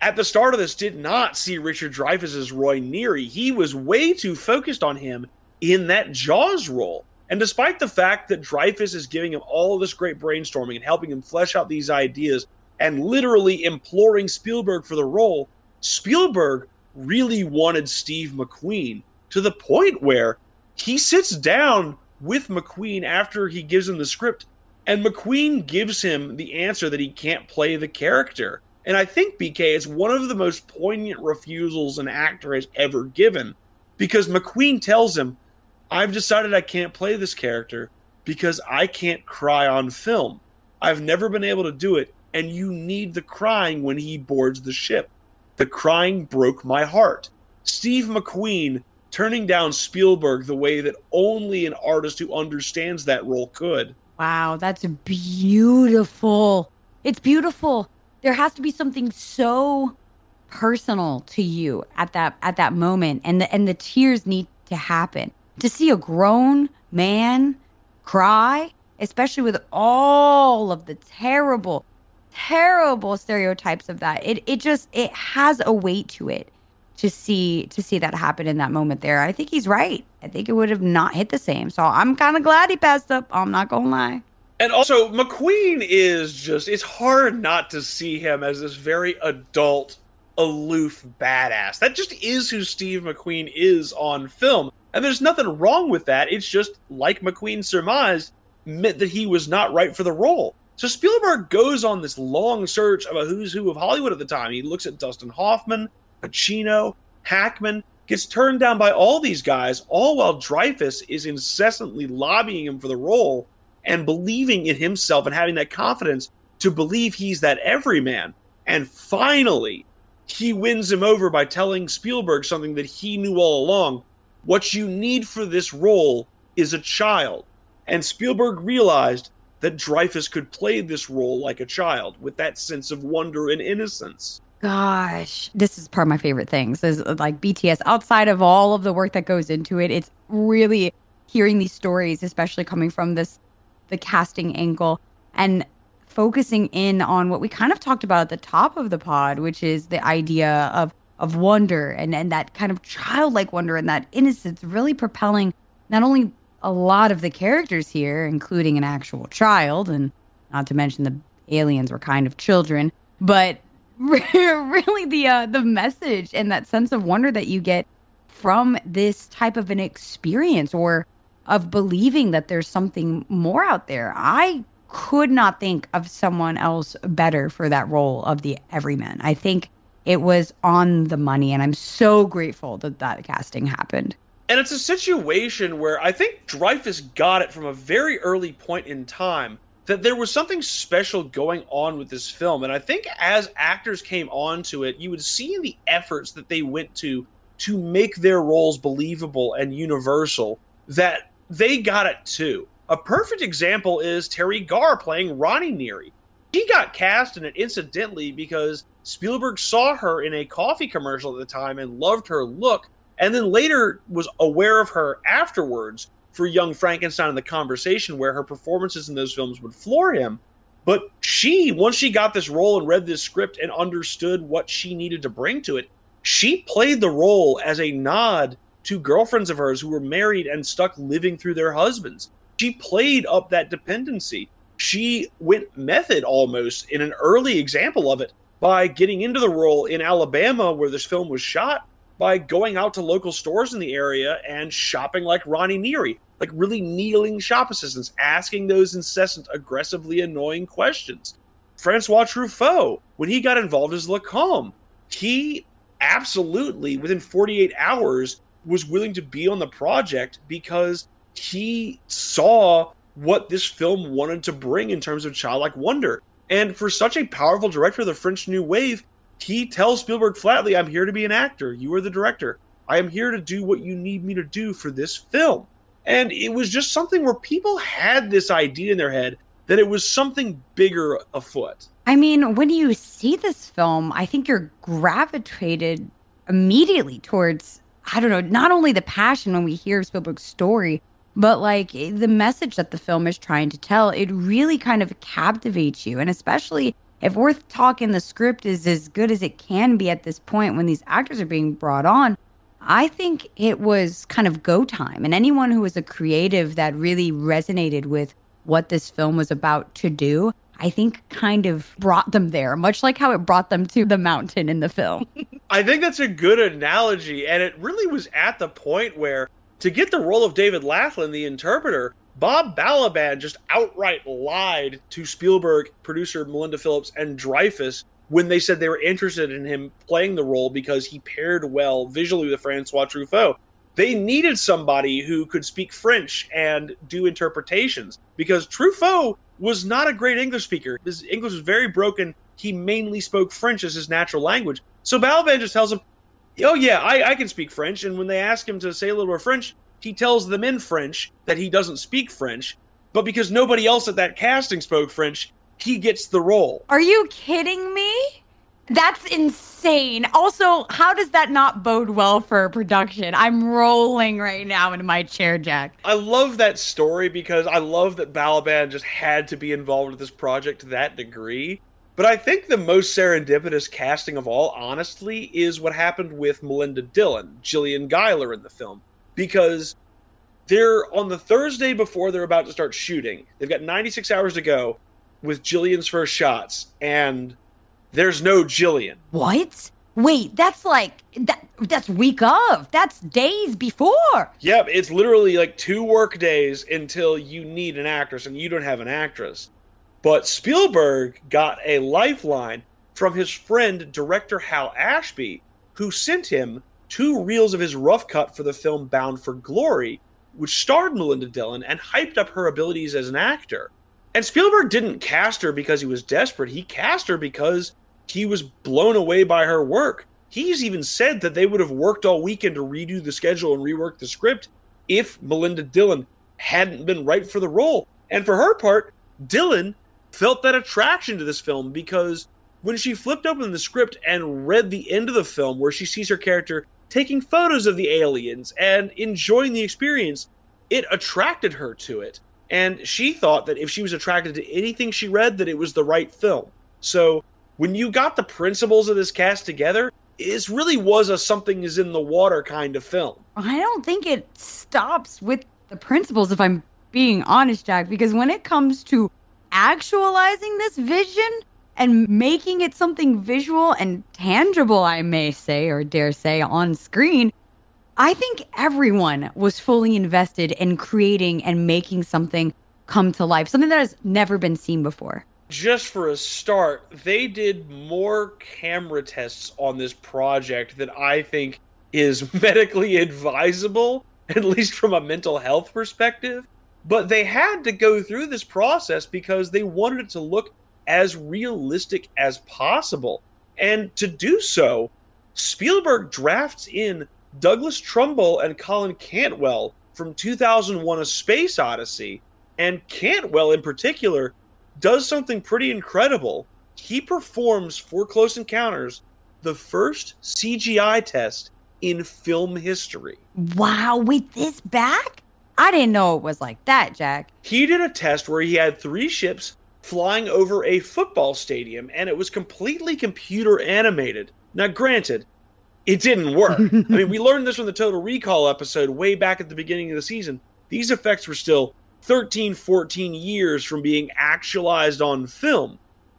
at the start of this, did not see Richard Dreyfuss as Roy Neary. He was way too focused on him in that Jaws role. And despite the fact that Dreyfuss is giving him all of this great brainstorming and helping him flesh out these ideas and literally imploring Spielberg for the role, Spielberg really wanted Steve McQueen to the point where he sits down with McQueen after he gives him the script, and McQueen gives him the answer that he can't play the character. And I think BK is one of the most poignant refusals an actor has ever given because McQueen tells him, I've decided I can't play this character because I can't cry on film. I've never been able to do it, and you need the crying when he boards the ship. The crying broke my heart. Steve McQueen turning down Spielberg the way that only an artist who understands that role could. Wow, that's beautiful. It's beautiful. There has to be something so personal to you at that at that moment and the and the tears need to happen. To see a grown man cry, especially with all of the terrible terrible stereotypes of that. It it just it has a weight to it to see to see that happen in that moment there. I think he's right. I think it would have not hit the same. So I'm kind of glad he passed up. I'm not gonna lie. And also, McQueen is just, it's hard not to see him as this very adult, aloof badass. That just is who Steve McQueen is on film. And there's nothing wrong with that. It's just, like McQueen surmised, meant that he was not right for the role. So Spielberg goes on this long search of a who's who of Hollywood at the time. He looks at Dustin Hoffman, Pacino, Hackman, gets turned down by all these guys, all while Dreyfuss is incessantly lobbying him for the role and believing in himself and having that confidence to believe he's that everyman. And finally, he wins him over by telling Spielberg something that he knew all along. What you need for this role is a child. And Spielberg realized that Dreyfuss could play this role like a child with that sense of wonder and innocence. Gosh, this is part of my favorite things is uh, like BTS outside of all of the work that goes into it. It's really hearing these stories, especially coming from this the casting angle and focusing in on what we kind of talked about at the top of the pod, which is the idea of of wonder and and that kind of childlike wonder and that innocence really propelling not only a lot of the characters here, including an actual child, and not to mention the aliens were kind of children, but really the uh, the message and that sense of wonder that you get from this type of an experience or of believing that there's something more out there. I could not think of someone else better for that role of the everyman. I think it was on the money. And I'm so grateful that that casting happened. And it's a situation where I think Dreyfuss got it from a very early point in time that there was something special going on with this film. And I think as actors came on to it, you would see in the efforts that they went to to make their roles believable and universal that they got it too. A perfect example is Teri Garr playing Ronnie Neary. She got cast in it incidentally because Spielberg saw her in a coffee commercial at the time and loved her look, and then later was aware of her afterwards for Young Frankenstein in the Conversation, where her performances in those films would floor him. But she, once she got this role and read this script and understood what she needed to bring to it, she played the role as a nod to girlfriends of hers who were married and stuck living through their husbands. She played up that dependency. She went method almost in an early example of it by getting into the role in Alabama, where this film was shot, by going out to local stores in the area and shopping like Ronnie Neary, like really needling shop assistants, asking those incessant, aggressively annoying questions. Francois Truffaut, when he got involved as Lacombe, he absolutely, within 48 hours, was willing to be on the project because he saw what this film wanted to bring in terms of childlike wonder. And for such a powerful director of the French New Wave, he tells Spielberg flatly, I'm here to be an actor. You are the director. I am here to do what you need me to do for this film. And it was just something where people had this idea in their head that it was something bigger afoot. I mean, when you see this film, I think you're gravitated immediately towards, I don't know, not only the passion when we hear Spielberg's story, but like the message that the film is trying to tell, it really kind of captivates you. And especially if we're talking the script is as good as it can be at this point when these actors are being brought on, I think it was kind of go time. And anyone who was a creative that really resonated with what this film was about to do, I think kind of brought them there, much like how it brought them to the mountain in the film. I think that's a good analogy. And it really was at the point where to get the role of David Laughlin, the interpreter, Bob Balaban just outright lied to Spielberg, producer Melinda Phillips, and Dreyfuss when they said they were interested in him playing the role because he paired well visually with Francois Truffaut. They needed somebody who could speak French and do interpretations because Truffaut was not a great English speaker. His English was very broken. He mainly spoke French as his natural language. So Balaban just tells him, oh yeah, I, I can speak French. And when they ask him to say a little of French, he tells them in French that he doesn't speak French. But because nobody else at that casting spoke French, he gets the role. Are you kidding me? That's insane. Also, how does that not bode well for production? I'm rolling right now in my chair, Jack. I love that story because I love that Balaban just had to be involved with this project to that degree. But I think the most serendipitous casting of all, honestly, is what happened with Melinda Dillon, Jillian Guiler in the film. Because they're on the Thursday before they're about to start shooting. They've got 96 hours to go with Jillian's first shots, and there's no Jillian. What? Wait, that's like that that's week of. That's days before. Yep, it's literally like two work days until you need an actress and you don't have an actress. But Spielberg got a lifeline from his friend, director Hal Ashby, who sent him two reels of his rough cut for the film Bound for Glory, which starred Melinda Dillon and hyped up her abilities as an actor. And Spielberg didn't cast her because he was desperate. He cast her because he was blown away by her work. He's even said that they would have worked all weekend to redo the schedule and rework the script if Melinda Dillon hadn't been right for the role. And for her part, Dillon felt that attraction to this film because when she flipped open the script and read the end of the film where she sees her character taking photos of the aliens and enjoying the experience, it attracted her to it. And she thought that if she was attracted to anything she read, that it was the right film. So when you got the principles of this cast together, this really was a something is in the water kind of film. I don't think it stops with the principles, if I'm being honest, Jack, because when it comes to actualizing this vision and making it something visual and tangible, I may say, or dare say, on screen, I think everyone was fully invested in creating and making something come to life, something that has never been seen before. just for a start, they did more camera tests on this project than I think is medically advisable, at least from a mental health perspective. But they had to go through this process because they wanted it to look as realistic as possible. And to do so, Spielberg drafts in Douglas Trumbull and Colin Cantwell from 2001 A Space Odyssey. And Cantwell, in particular, does something pretty incredible. He performs for Close Encounters the first CGI test in film history. Wow, with this back? I didn't know it was like that, Jack. He did a test where he had three ships flying over a football stadium and it was completely computer animated. Now, granted, it didn't work. I mean, we learned this from the Total Recall episode way back at the beginning of the season. These effects were still 13, 14 years from being actualized on film.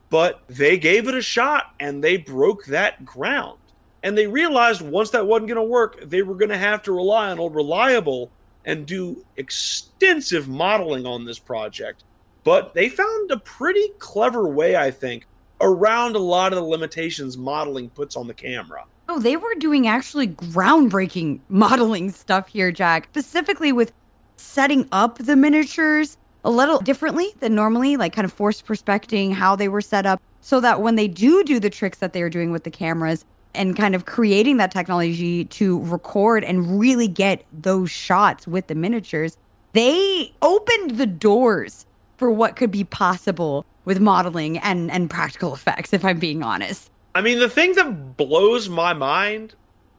But they gave it a shot and they broke that ground. And they realized once that wasn't going to work, they were going to have to rely on old reliable and do extensive modeling on this project. But they found a pretty clever way, I think, around a lot of the limitations modeling puts on the camera. Oh, they were doing actually groundbreaking modeling stuff here, Jack, specifically with setting up the miniatures a little differently than normally, like kind of forced perspecting how they were set up so that when they do do the tricks that they are doing with the cameras and kind of creating that technology to record and really get those shots with the miniatures, they opened the doors for what could be possible with modeling and and practical effects if I'm being honest. I mean, the thing that blows my mind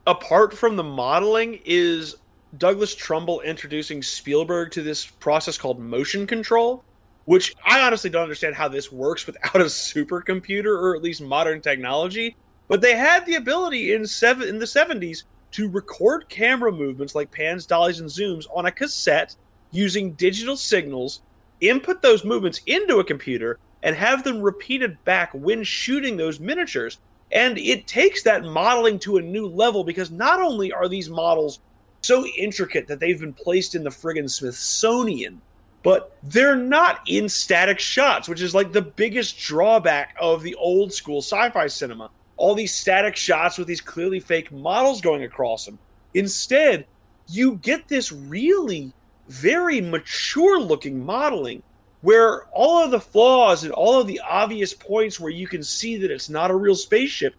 apart from the modeling is Douglas Trumbull introducing Spielberg to this process called motion control, which I honestly don't understand how this works without a supercomputer or at least modern technology. But they had the ability in seven in the 70s to record camera movements like pans, dollies, and zooms on a cassette using digital signals, input those movements into a computer, and have them repeated back when shooting those miniatures. And it takes that modeling to a new level because not only are these models so intricate that they've been placed in the friggin' Smithsonian, but they're not in static shots, which is like the biggest drawback of the old school sci fi cinema. All these static shots with these clearly fake models going across them. Instead, you get this really very mature looking modeling where all of the flaws and all of the obvious points where you can see that it's not a real spaceship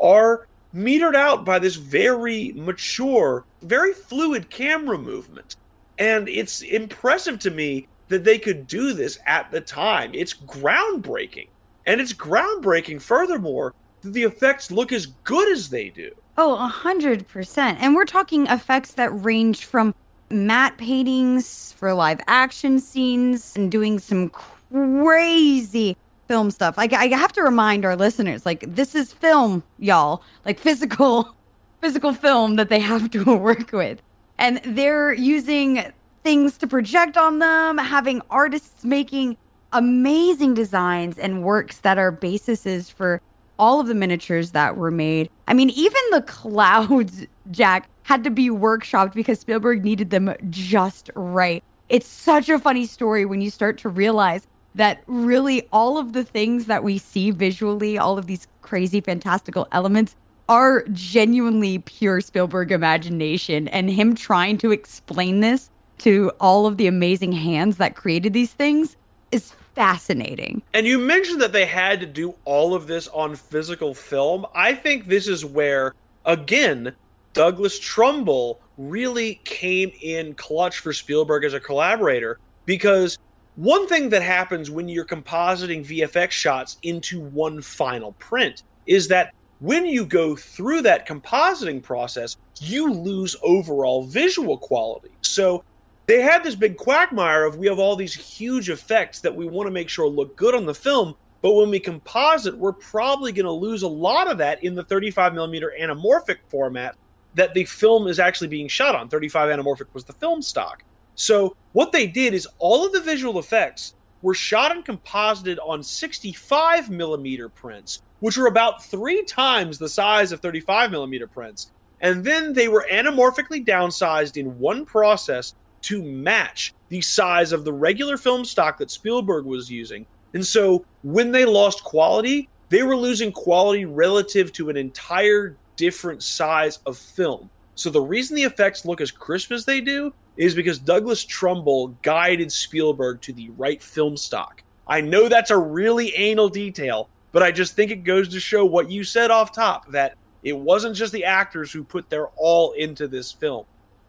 are metered out by this very mature, very fluid camera movement. And it's impressive to me that they could do this at the time. It's groundbreaking. And it's groundbreaking, furthermore, that the effects look as good as they do. Oh, a hundred percent. And we're talking effects that range from matte paintings for live action scenes and doing some crazy film stuff. Like I have to remind our listeners, like this is film, y'all. Like physical, physical film that they have to work with, and they're using things to project on them, having artists making amazing designs and works that are bases for all of the miniatures that were made. I mean, even the clouds, Jack, had to be workshopped because Spielberg needed them just right. It's such a funny story when you start to realize that really all of the things that we see visually, all of these crazy, fantastical elements, are genuinely pure Spielberg imagination. And him trying to explain this to all of the amazing hands that created these things is fascinating. And you mentioned that they had to do all of this on physical film. I think this is where, again, Douglas Trumbull really came in clutch for Spielberg as a collaborator because one thing that happens when you're compositing VFX shots into one final print is that when you go through that compositing process, you lose overall visual quality. So they had this big quagmire of we have all these huge effects that we want to make sure look good on the film, but when we composite, we're probably going to lose a lot of that in the 35 millimeter anamorphic format that the film is actually being shot on. 35 anamorphic was the film stock. So what they did is all of the visual effects were shot and composited on 65 millimeter prints, which were about three times the size of 35 millimeter prints. And then they were anamorphically downsized in one process to match the size of the regular film stock that Spielberg was using. And so when they lost quality, they were losing quality relative to an entire different size of film. So the reason the effects look as crisp as they do is because Douglas Trumbull guided Spielberg to the right film stock. I know that's a really anal detail, but I just think it goes to show what you said off top that it wasn't just the actors who put their all into this film.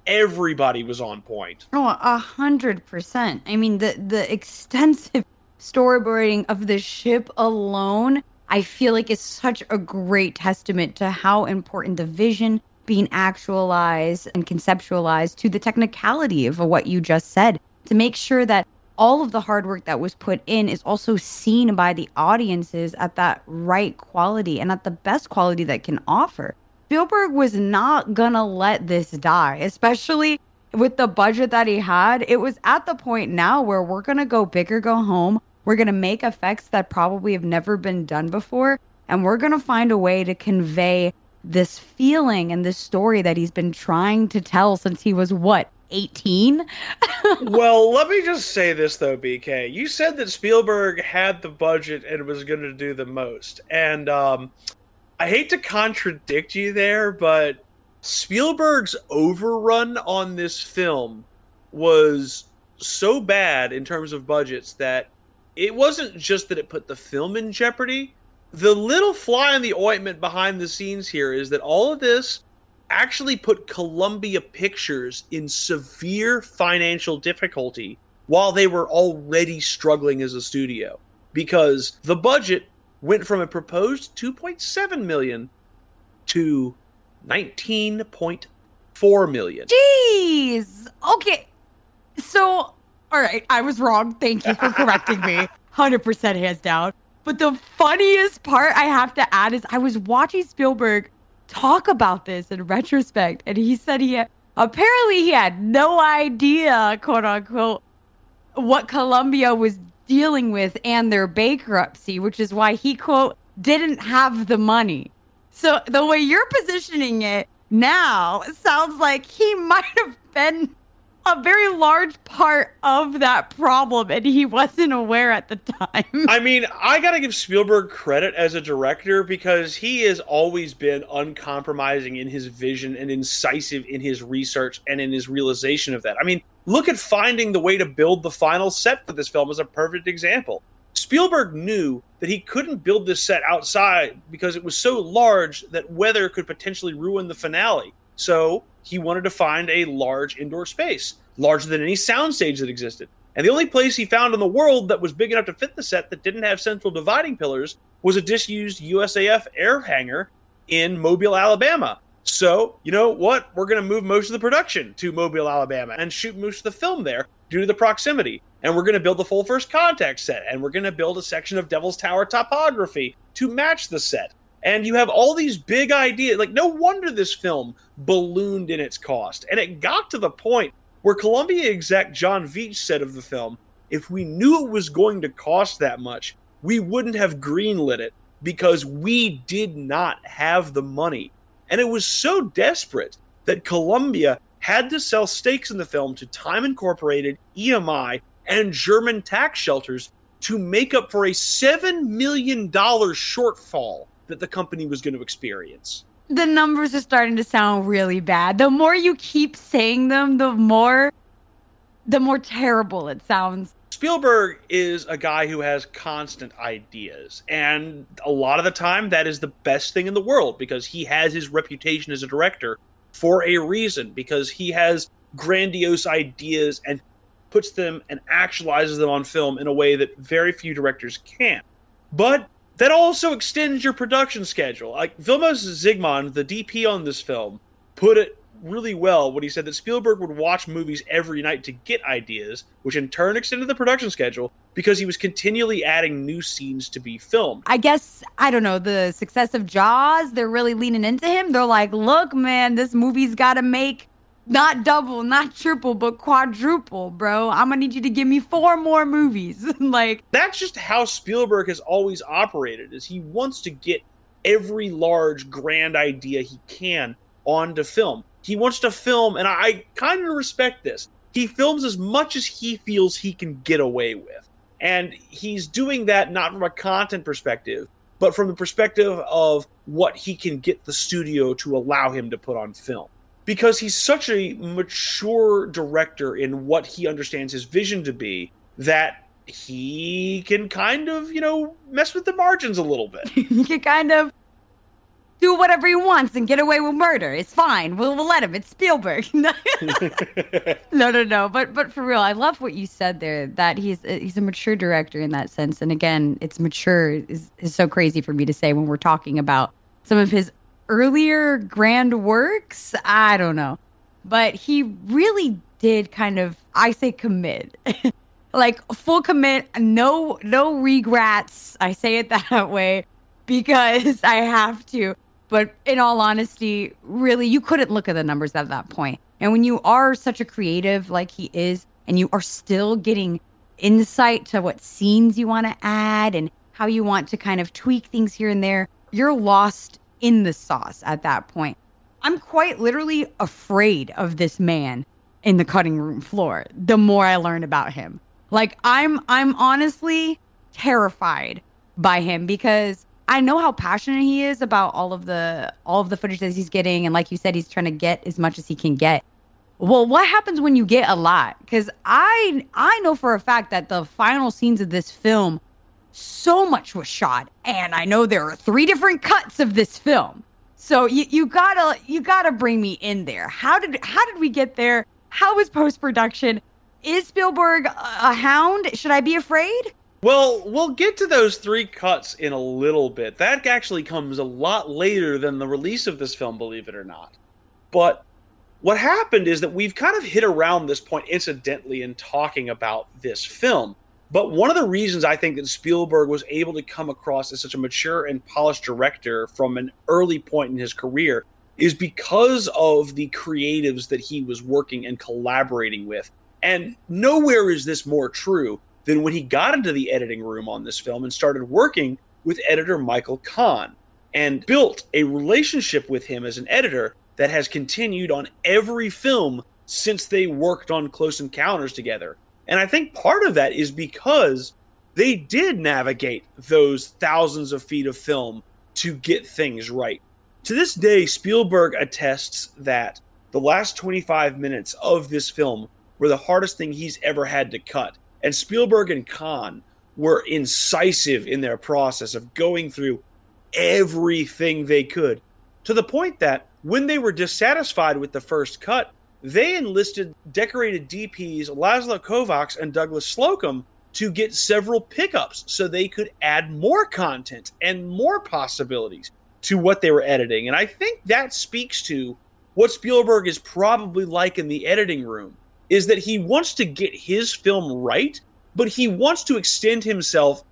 Everybody was on point. Oh, a hundred percent. I mean, the the extensive storyboarding of the ship alone, I feel like is such a great testament to how important the vision being actualized and conceptualized to the technicality of what you just said to make sure that all of the hard work that was put in is also seen by the audiences at that right quality and at the best quality that can offer. Spielberg was not gonna let this die, especially with the budget that he had. It was at the point now where we're gonna go big or go home. We're gonna make effects that probably have never been done before, and we're gonna find a way to convey this feeling and this story that he's been trying to tell since he was what 18 well let me just say this though bk you said that spielberg had the budget and was going to do the most and um, i hate to contradict you there but spielberg's overrun on this film was so bad in terms of budgets that it wasn't just that it put the film in jeopardy. The little fly in the ointment behind the scenes here is that all of this actually put Columbia Pictures in severe financial difficulty while they were already struggling as a studio because the budget went from a proposed 2.7 million to 19.4 million. Jeez. Okay. So, all right, I was wrong. Thank you for correcting me. 100% hands down. But the funniest part I have to add is I was watching Spielberg talk about this in retrospect, and he said he had, apparently he had no idea, quote unquote, what Columbia was dealing with and their bankruptcy, which is why he quote didn't have the money. So the way you're positioning it now sounds like he might have been a very large part of that problem and he wasn't aware at the time. I mean, I got to give Spielberg credit as a director because he has always been uncompromising in his vision and incisive in his research and in his realization of that. I mean, look at finding the way to build the final set for this film as a perfect example. Spielberg knew that he couldn't build this set outside because it was so large that weather could potentially ruin the finale. So he wanted to find a large indoor space, larger than any soundstage that existed. And the only place he found in the world that was big enough to fit the set that didn't have central dividing pillars was a disused USAF air hangar in Mobile, Alabama. So, you know what? We're going to move most of the production to Mobile, Alabama and shoot most of the film there due to the proximity. And we're going to build the full first contact set and we're going to build a section of Devil's Tower topography to match the set and you have all these big ideas. Like, no wonder this film ballooned in its cost. And it got to the point where Columbia exec John Veitch said of the film, if we knew it was going to cost that much, we wouldn't have greenlit it because we did not have the money. And it was so desperate that Columbia had to sell stakes in the film to Time Incorporated, EMI, and German tax shelters to make up for a $7 million shortfall that the company was going to experience. The numbers are starting to sound really bad. The more you keep saying them, the more the more terrible it sounds. Spielberg is a guy who has constant ideas, and a lot of the time that is the best thing in the world because he has his reputation as a director for a reason because he has grandiose ideas and puts them and actualizes them on film in a way that very few directors can. But that also extends your production schedule. Like Vilmos Zsigmond, the DP on this film, put it really well when he said that Spielberg would watch movies every night to get ideas, which in turn extended the production schedule because he was continually adding new scenes to be filmed. I guess, I don't know, the success of Jaws, they're really leaning into him. They're like, look, man, this movie's got to make not double, not triple, but quadruple, bro. I'm gonna need you to give me four more movies. like that's just how Spielberg has always operated. Is he wants to get every large grand idea he can onto film. He wants to film, and I kind of respect this. He films as much as he feels he can get away with. And he's doing that not from a content perspective, but from the perspective of what he can get the studio to allow him to put on film. Because he's such a mature director in what he understands his vision to be that he can kind of, you know, mess with the margins a little bit. he can kind of do whatever he wants and get away with murder. It's fine. We'll, we'll let him. It's Spielberg. no, no, no. But but for real, I love what you said there. That he's uh, he's a mature director in that sense. And again, it's mature is is so crazy for me to say when we're talking about some of his earlier grand works. I don't know, but he really did kind of I say commit. like full commit, no no regrets. I say it that way because I have to. But in all honesty, really, you couldn't look at the numbers at that point. And when you are such a creative like he is, and you are still getting insight to what scenes you want to add and how you want to kind of tweak things here and there, you're lost in the sauce at that point. I'm quite literally afraid of this man in the cutting room floor the more I learn about him. Like I'm I'm honestly terrified by him because I know how passionate he is about all of the all of the footage that he's getting, and like you said, he's trying to get as much as he can get. Well, what happens when you get a lot? Because I I know for a fact that the final scenes of this film, so much was shot, and I know there are three different cuts of this film. So you you gotta you gotta bring me in there. How did how did we get there? How was post production? Is Spielberg a hound? Should I be afraid? Well, we'll get to those three cuts in a little bit. That actually comes a lot later than the release of this film, believe it or not. But what happened is that we've kind of hit around this point incidentally in talking about this film. But one of the reasons I think that Spielberg was able to come across as such a mature and polished director from an early point in his career is because of the creatives that he was working and collaborating with. And nowhere is this more true than when he got into the editing room on this film and started working with editor Michael Kahn and built a relationship with him as an editor that has continued on every film since they worked on Close Encounters together. And I think part of that is because they did navigate those thousands of feet of film to get things right. To this day, Spielberg attests that the last 25 minutes of this film were the hardest thing he's ever had to cut and Spielberg and Kahn were incisive in their process of going through everything they could to the point that when they were dissatisfied with the first cut, they enlisted decorated DPs Laszlo Kovacs and Douglas Slocombe to get several pickups so they could add more content and more possibilities to what they were editing. And I think that speaks to what Spielberg is probably like in the editing room is that he wants to get his film right, but he wants to extend himself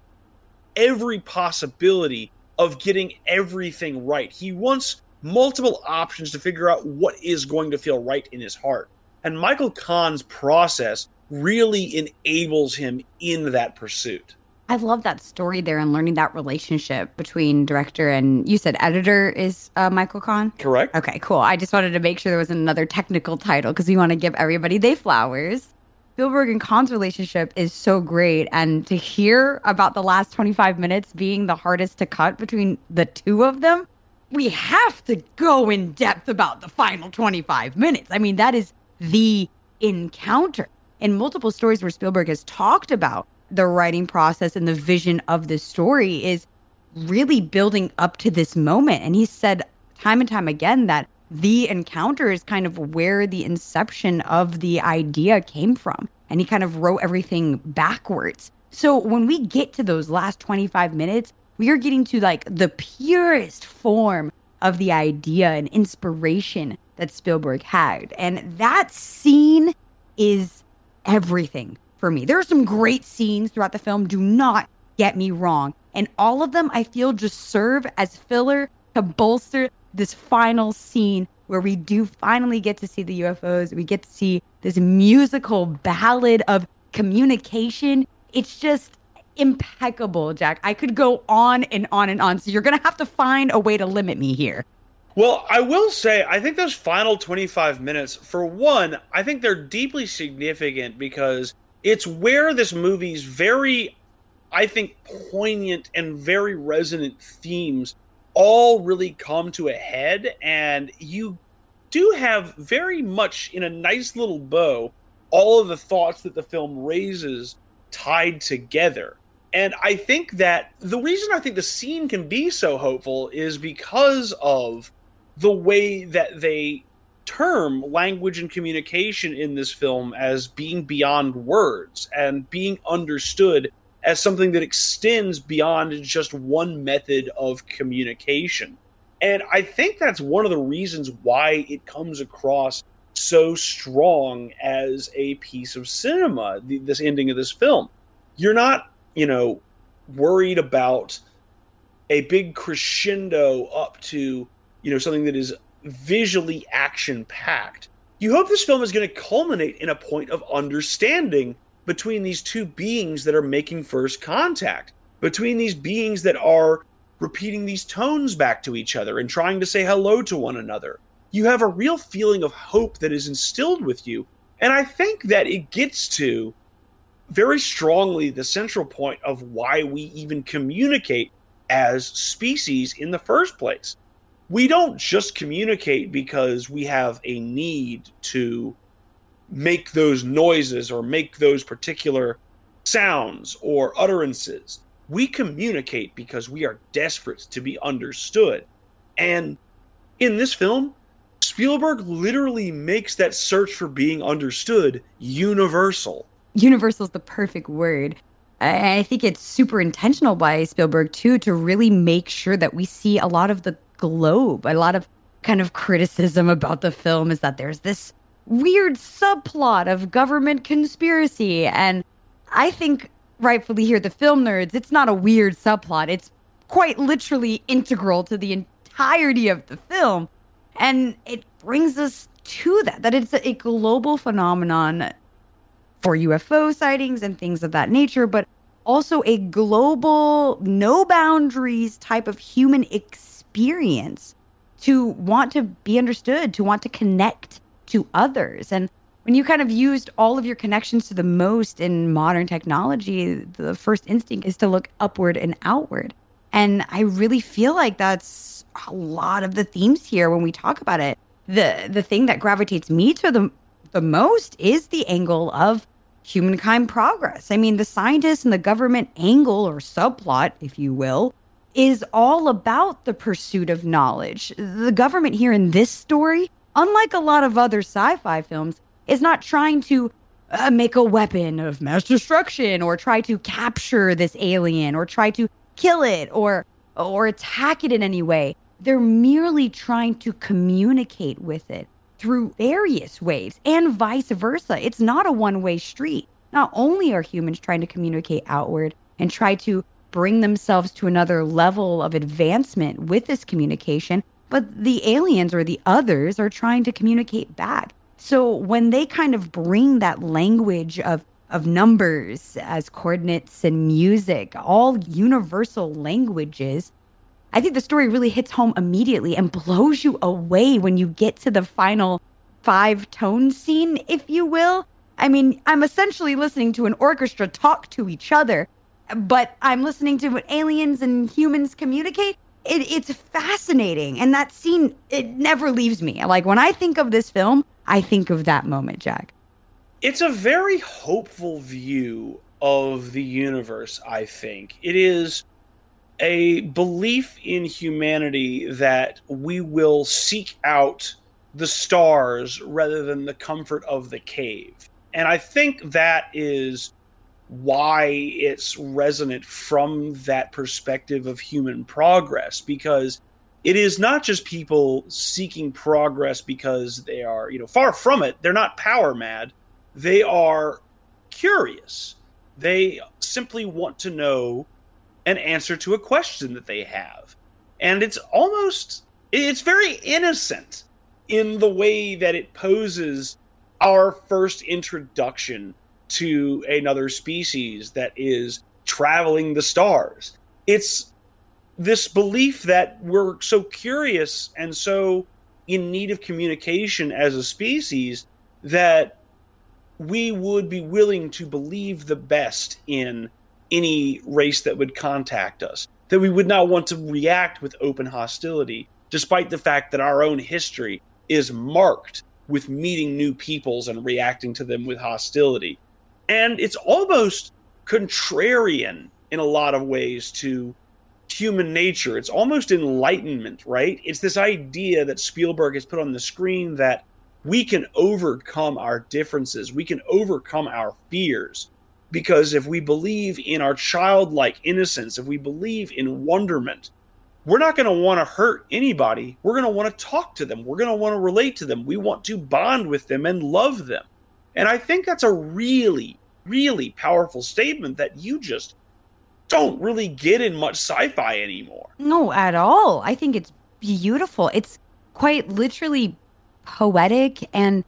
every possibility of getting everything right. He wants multiple options to figure out what is going to feel right in his heart. And Michael Kahn's process really enables him in that pursuit. I love that story there and learning that relationship between director and you said editor is uh, Michael Kahn. Correct. Okay, cool. I just wanted to make sure there was another technical title because we want to give everybody they flowers. Spielberg and Kahn's relationship is so great, and to hear about the last 25 minutes being the hardest to cut between the two of them, we have to go in depth about the final 25 minutes. I mean, that is the encounter. In multiple stories where Spielberg has talked about the writing process and the vision of this story is really building up to this moment. And he said time and time again that the encounter is kind of where the inception of the idea came from. And he kind of wrote everything backwards. So when we get to those last 25 minutes, we are getting to like the purest form of the idea and inspiration that Spielberg had. And that scene is everything for me. There are some great scenes throughout the film. Do not get me wrong. And all of them, I feel, just serve as filler to bolster this final scene where we do finally get to see the UFOs. We get to see this musical ballad of communication. It's just impeccable, Jack. I could go on and on and on. So you're going to have to find a way to limit me here. Well, I will say, I think those final 25 minutes, for one, I think they're deeply significant because it's where this movie's very I think, poignant and very resonant themes all really come to a head. And you do have very much in a nice little bow all of the thoughts that the film raises tied together. And I think that the reason I think the scene can be so hopeful is because of the way that they term language and communication in this film as being beyond words and being understood as something that extends beyond just one method of communication. And I think that's one of the reasons why it comes across so strong as a piece of cinema, the, this ending of this film. You're not, you know, worried about a big crescendo up to, you know, something that is visually action packed. You hope this film is going to culminate in a point of understanding between these two beings that are making first contact, between these beings that are repeating these tones back to each other and trying to say hello to one another. You have a real feeling of hope that is instilled with you. And I think that it gets to very strongly the central point of why we even communicate as species in the first place we don't just communicate because we have a need to make those noises or make those particular sounds or utterances. We communicate because we are desperate to be understood. And in this film, Spielberg literally makes that search for being understood universal. Universal is the perfect word. I think it's super intentional by Spielberg, too, to really make sure that we see a lot of the globe. A lot of kind of criticism about the film is that there's this weird subplot of government conspiracy. And I think, rightfully here, the film nerds, it's not a weird subplot. It's quite literally integral to the entirety of the film. And it brings us to that, that it's a global phenomenon for UFO sightings and things of that nature, but also a global, no boundaries type of human experience to want to be understood, to want to connect to others. And when you kind of used all of your connections to the most in modern technology, the first instinct is to look upward and outward. And I really feel like that's a lot of the themes here when we talk about it. The the thing that gravitates me to the the most is the angle of humankind progress. I mean, the scientists and the government angle or subplot, if you will, is all about the pursuit of knowledge. The government here in this story, unlike a lot of other sci fi films, is not trying to uh, make a weapon of mass destruction or try to capture this alien or try to kill it or or attack it in any way. They're merely trying to communicate with it through various ways and vice versa. It's not a one-way street. Not only are humans trying to communicate outward and try to bring themselves to another level of advancement with this communication, but the aliens or the others are trying to communicate back. So when they kind of bring that language of of numbers as coordinates and music, all universal languages, I think the story really hits home immediately and blows you away when you get to the final five tone scene, if you will. I mean, I'm essentially listening to an orchestra talk to each other but I'm listening to what aliens and humans communicate. It, it's fascinating. And that scene, it never leaves me. Like when I think of this film, I think of that moment, Jack. It's a very hopeful view of the universe, I think. It is a belief in humanity that we will seek out the stars rather than the comfort of the cave. And I think that is why it's resonant from that perspective of human progress because it is not just people seeking progress because they are, you know, far from it. They're not power mad. They are curious. They simply want to know an answer to a question that they have. And it's almost it's very innocent in the way that it poses our first introduction to another species that is traveling the stars. It's this belief that we're so curious and so in need of communication as a species that we would be willing to believe the best in any race that would contact us, that we would not want to react with open hostility, despite the fact that our own history is marked with meeting new peoples and reacting to them with hostility. And it's almost contrarian in a lot of ways to human nature. It's almost enlightenment, right? It's this idea that Spielberg has put on the screen that we can overcome our differences, we can overcome our fears. Because if we believe in our childlike innocence, if we believe in wonderment, we're not going to want to hurt anybody. We're going to want to talk to them. We're going to want to relate to them. We want to bond with them and love them. And I think that's a really, really powerful statement that you just don't really get in much sci fi anymore. No, at all. I think it's beautiful. It's quite literally poetic and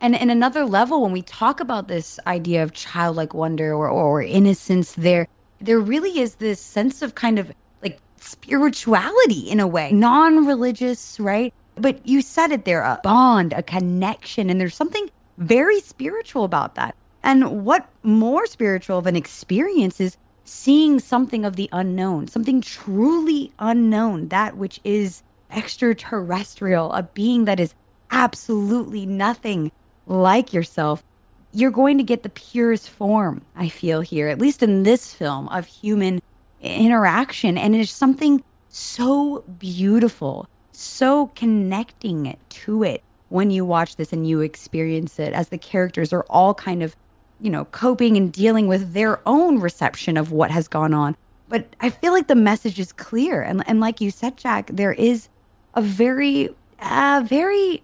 and in another level when we talk about this idea of childlike wonder or, or innocence there there really is this sense of kind of like spirituality in a way non-religious right? But you said it there a bond a connection and there's something very spiritual about that. And what more spiritual of an experience is seeing something of the unknown something truly unknown that which is extraterrestrial a being that is absolutely nothing like yourself, you're going to get the purest form, I feel here, at least in this film, of human interaction. And it's something so beautiful, so connecting to it when you watch this and you experience it as the characters are all kind of, you know, coping and dealing with their own reception of what has gone on. But I feel like the message is clear. And, and like you said, Jack, there is a very, uh, very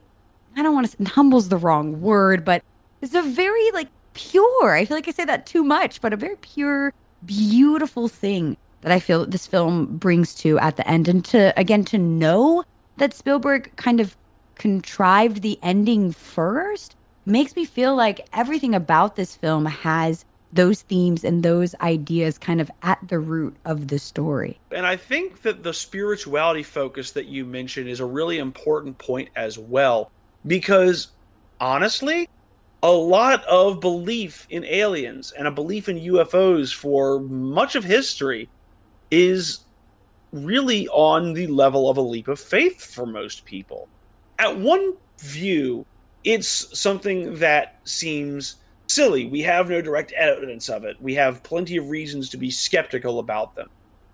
I don't want to humble's the wrong word, but it's a very like pure. I feel like I say that too much, but a very pure, beautiful thing that I feel this film brings to at the end. And to again to know that Spielberg kind of contrived the ending first makes me feel like everything about this film has those themes and those ideas kind of at the root of the story. And I think that the spirituality focus that you mentioned is a really important point as well because honestly, a lot of belief in aliens and a belief in UFOs for much of history is really on the level of a leap of faith for most people. At one view, it's something that seems silly. We have no direct evidence of it. We have plenty of reasons to be skeptical about them.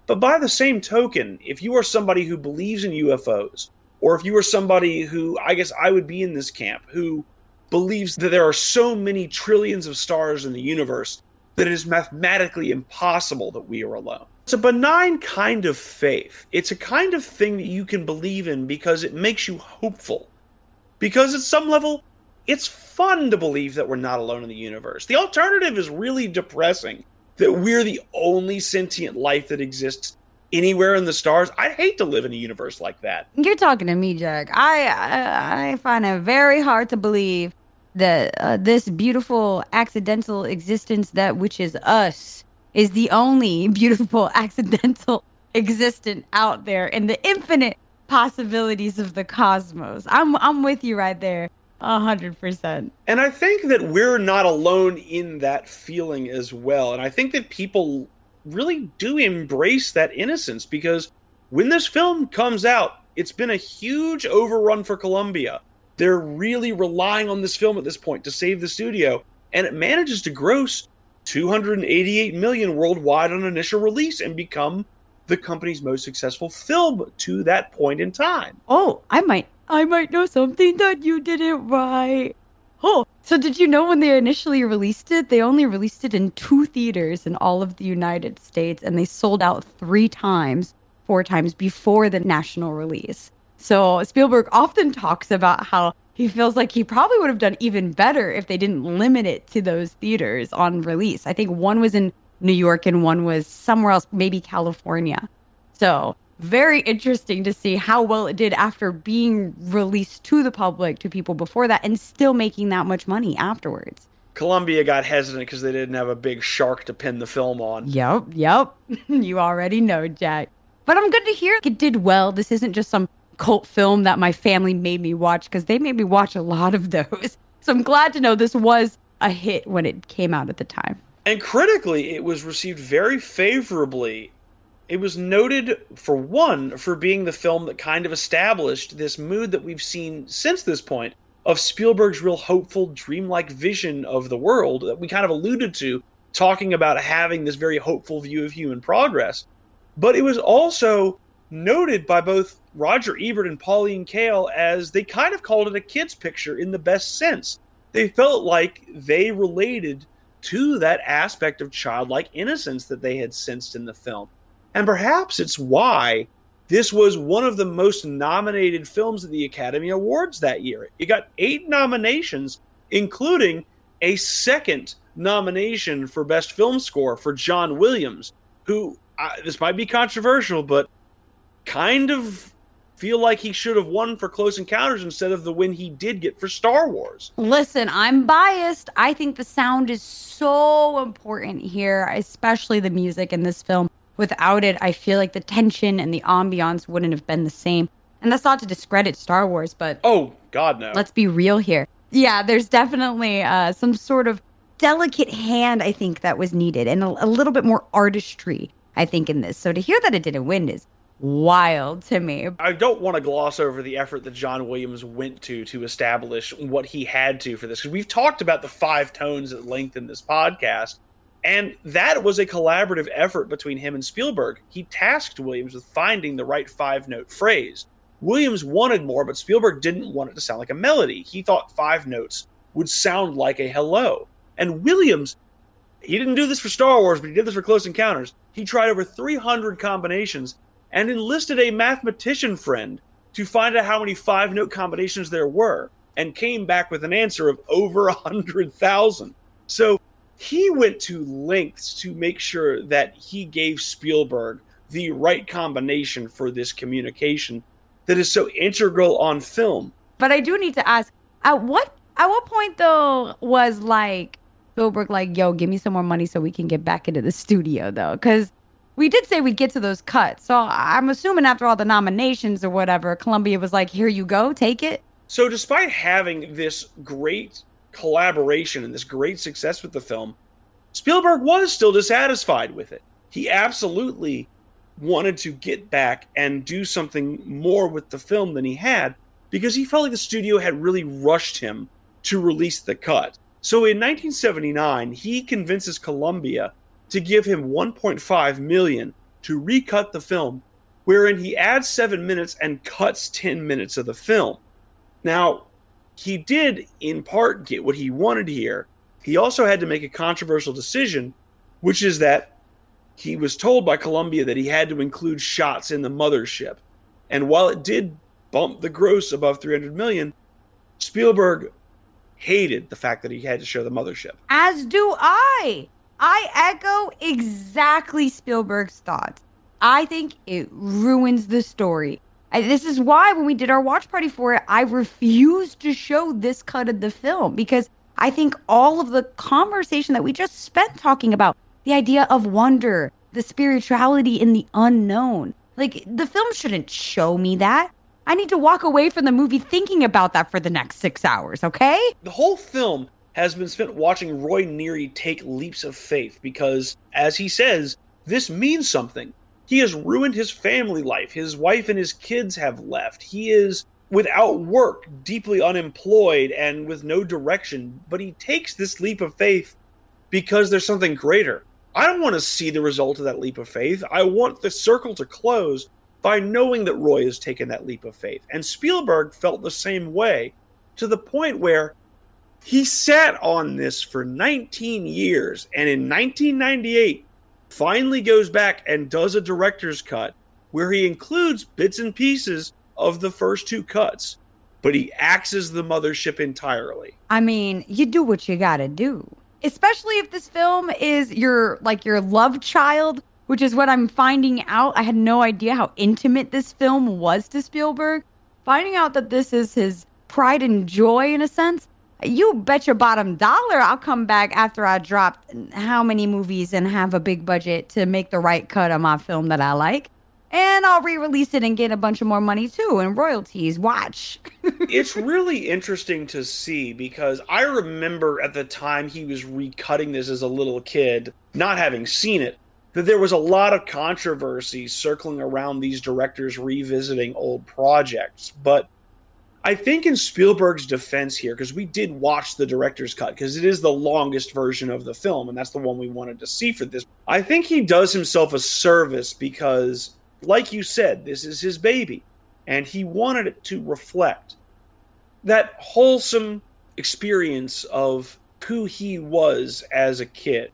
But by the same token, if you are somebody who believes in UFOs, or if you were somebody who I guess I would be in this camp who believes that there are so many trillions of stars in the universe that it is mathematically impossible that we are alone. It's a benign kind of faith. It's a kind of thing that you can believe in because it makes you hopeful. Because at some level, it's fun to believe that we're not alone in the universe. The alternative is really depressing that we're the only sentient life that exists anywhere in the stars. I'd hate to live in a universe like that. You're talking to me, Jack. I I, I find it very hard to believe that uh, this beautiful accidental existence, that which is us, is the only beautiful accidental existent out there in the infinite possibilities of the cosmos. I'm I'm with you right there. A hundred percent. And I think that we're not alone in that feeling as well. And I think that people really do embrace that innocence because when this film comes out, it's been a huge overrun for Columbia. They're really relying on this film at this point to save the studio, and it manages to gross 288 million worldwide on initial release and become the company's most successful film to that point in time. Oh, I might I might know something that you didn't write. Oh, so did you know when they initially released it, they only released it in two theaters in all of the United States and they sold out 3 times, 4 times before the national release. So Spielberg often talks about how he feels like he probably would have done even better if they didn't limit it to those theaters on release. I think one was in New York and one was somewhere else, maybe California. So very interesting to see how well it did after being released to the public to people before that and still making that much money afterwards. Columbia got hesitant because they didn't have a big shark to pin the film on. Yep, yep. you already know, Jack. But I'm good to hear it did well. This isn't just some cult film that my family made me watch because they made me watch a lot of those. So I'm glad to know this was a hit when it came out at the time. And critically, it was received very favorably. It was noted, for one, for being the film that kind of established this mood that we've seen since this point of Spielberg's real hopeful, dreamlike vision of the world that we kind of alluded to, talking about having this very hopeful view of human progress. But it was also noted by both Roger Ebert and Pauline Kael as they kind of called it a kid's picture in the best sense. They felt like they related to that aspect of childlike innocence that they had sensed in the film. And perhaps it's why this was one of the most nominated films at the Academy Awards that year. It got eight nominations, including a second nomination for Best Film Score for John Williams, who, this might be controversial, but kind of feel like he should have won for Close Encounters instead of the win he did get for Star Wars. Listen, I'm biased. I think the sound is so important here, especially the music in this film. Without it, I feel like the tension and the ambiance wouldn't have been the same. And that's not to discredit Star Wars, but oh god no. Let's be real here. Yeah, there's definitely uh, some sort of delicate hand I think that was needed, and a, a little bit more artistry I think in this. So to hear that it didn't win is wild to me. I don't want to gloss over the effort that John Williams went to to establish what he had to for this because we've talked about the five tones at length in this podcast. And that was a collaborative effort between him and Spielberg. He tasked Williams with finding the right five note phrase. Williams wanted more, but Spielberg didn't want it to sound like a melody. He thought five notes would sound like a hello. And Williams, he didn't do this for Star Wars, but he did this for Close Encounters. He tried over 300 combinations and enlisted a mathematician friend to find out how many five note combinations there were and came back with an answer of over a hundred thousand. So he went to lengths to make sure that he gave Spielberg the right combination for this communication that is so integral on film. But I do need to ask at what at what point though was like Spielberg like, yo, give me some more money so we can get back into the studio though? Because we did say we'd get to those cuts. So I'm assuming after all the nominations or whatever, Columbia was like, here you go, take it. So despite having this great collaboration and this great success with the film, Spielberg was still dissatisfied with it. He absolutely wanted to get back and do something more with the film than he had because he felt like the studio had really rushed him to release the cut. So in 1979, he convinces Columbia to give him 1.5 million to recut the film, wherein he adds seven minutes and cuts 10 minutes of the film. Now, he did in part get what he wanted here. He also had to make a controversial decision, which is that he was told by Columbia that he had to include shots in the mothership. And while it did bump the gross above 300 million, Spielberg hated the fact that he had to show the mothership. As do I. I echo exactly Spielberg's thoughts. I think it ruins the story. I, this is why when we did our watch party for it, I refused to show this cut of the film because I think all of the conversation that we just spent talking about the idea of wonder, the spirituality in the unknown. Like the film shouldn't show me that. I need to walk away from the movie thinking about that for the next six hours, okay? The whole film has been spent watching Roy Neary take leaps of faith because, as he says, this means something. He has ruined his family life. His wife and his kids have left. He is without work, deeply unemployed, and with no direction. But he takes this leap of faith because there's something greater. I don't want to see the result of that leap of faith. I want the circle to close by knowing that Roy has taken that leap of faith. And Spielberg felt the same way to the point where he sat on this for 19 years and in 1998 finally goes back and does a director's cut where he includes bits and pieces of the first two cuts, but he axes the mothership entirely. I mean, you do what you got to do. Especially if this film is your like your love child, which is what I'm finding out. I had no idea how intimate this film was to Spielberg. Finding out that this is his pride and joy in a sense you bet your bottom dollar I'll come back after I dropped how many movies and have a big budget to make the right cut of my film that I like. and I'll re-release it and get a bunch of more money too and royalties. Watch. it's really interesting to see because I remember at the time he was recutting this as a little kid, not having seen it, that there was a lot of controversy circling around these directors revisiting old projects. But I think in Spielberg's defense here, because we did watch the director's cut, because it is the longest version of the film, and that's the one we wanted to see for this. I think he does himself a service because like you said, this is his baby, and he wanted it to reflect that wholesome experience of who he was as a kid.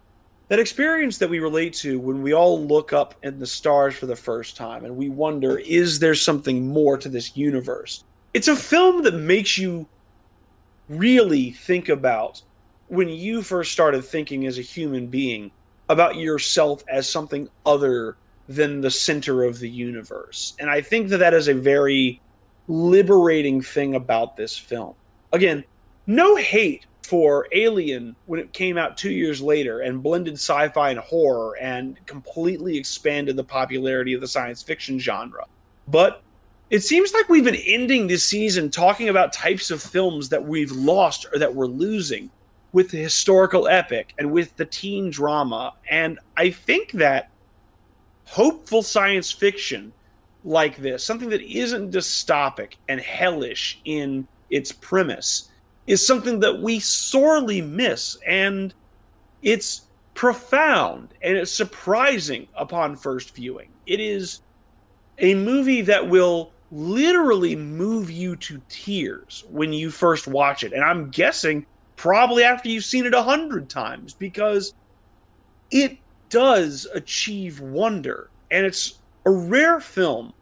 That experience that we relate to when we all look up in the stars for the first time and we wonder, is there something more to this universe? It's a film that makes you really think about when you first started thinking as a human being about yourself as something other than the center of the universe. And I think that that is a very liberating thing about this film. Again, no hate for Alien when it came out two years later and blended sci fi and horror and completely expanded the popularity of the science fiction genre. But it seems like we've been ending this season talking about types of films that we've lost or that we're losing with the historical epic and with the teen drama. And I think that hopeful science fiction like this, something that isn't dystopic and hellish in its premise, is something that we sorely miss. And it's profound and it's surprising upon first viewing. It is a movie that will literally move you to tears when you first watch it. And I'm guessing probably after you've seen it a hundred times because it does achieve wonder, and it's a rare film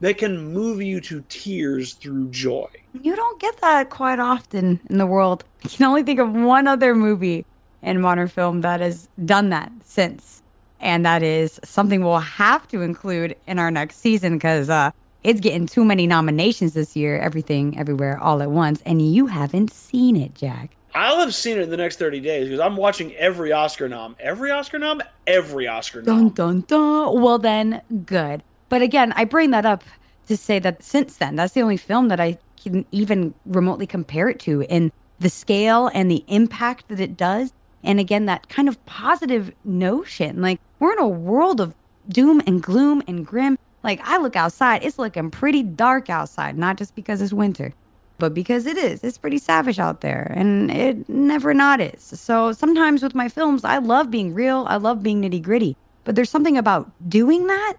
that can move you to tears through joy. You don't get that quite often in the world. I can only think of one other movie in modern film that has done that since. And that is something we'll have to include in our next season because uh, it's getting too many nominations this year, everything, everywhere, all at once. And you haven't seen it, Jack. I'll have seen it in the next 30 days because I'm watching every Oscar nom. Every Oscar nom? Every Oscar nom. Dun, dun, dun. Well, then, good. But again, I bring that up to say that since then, that's the only film that I can even remotely compare it to in the scale and the impact that it does. And again, that kind of positive notion. Like, we're in a world of doom and gloom and grim. Like, I look outside, it's looking pretty dark outside, not just because it's winter but because it is. It's pretty savage out there, and it never not is. So sometimes with my films, I love being real, I love being nitty gritty, but there's something about doing that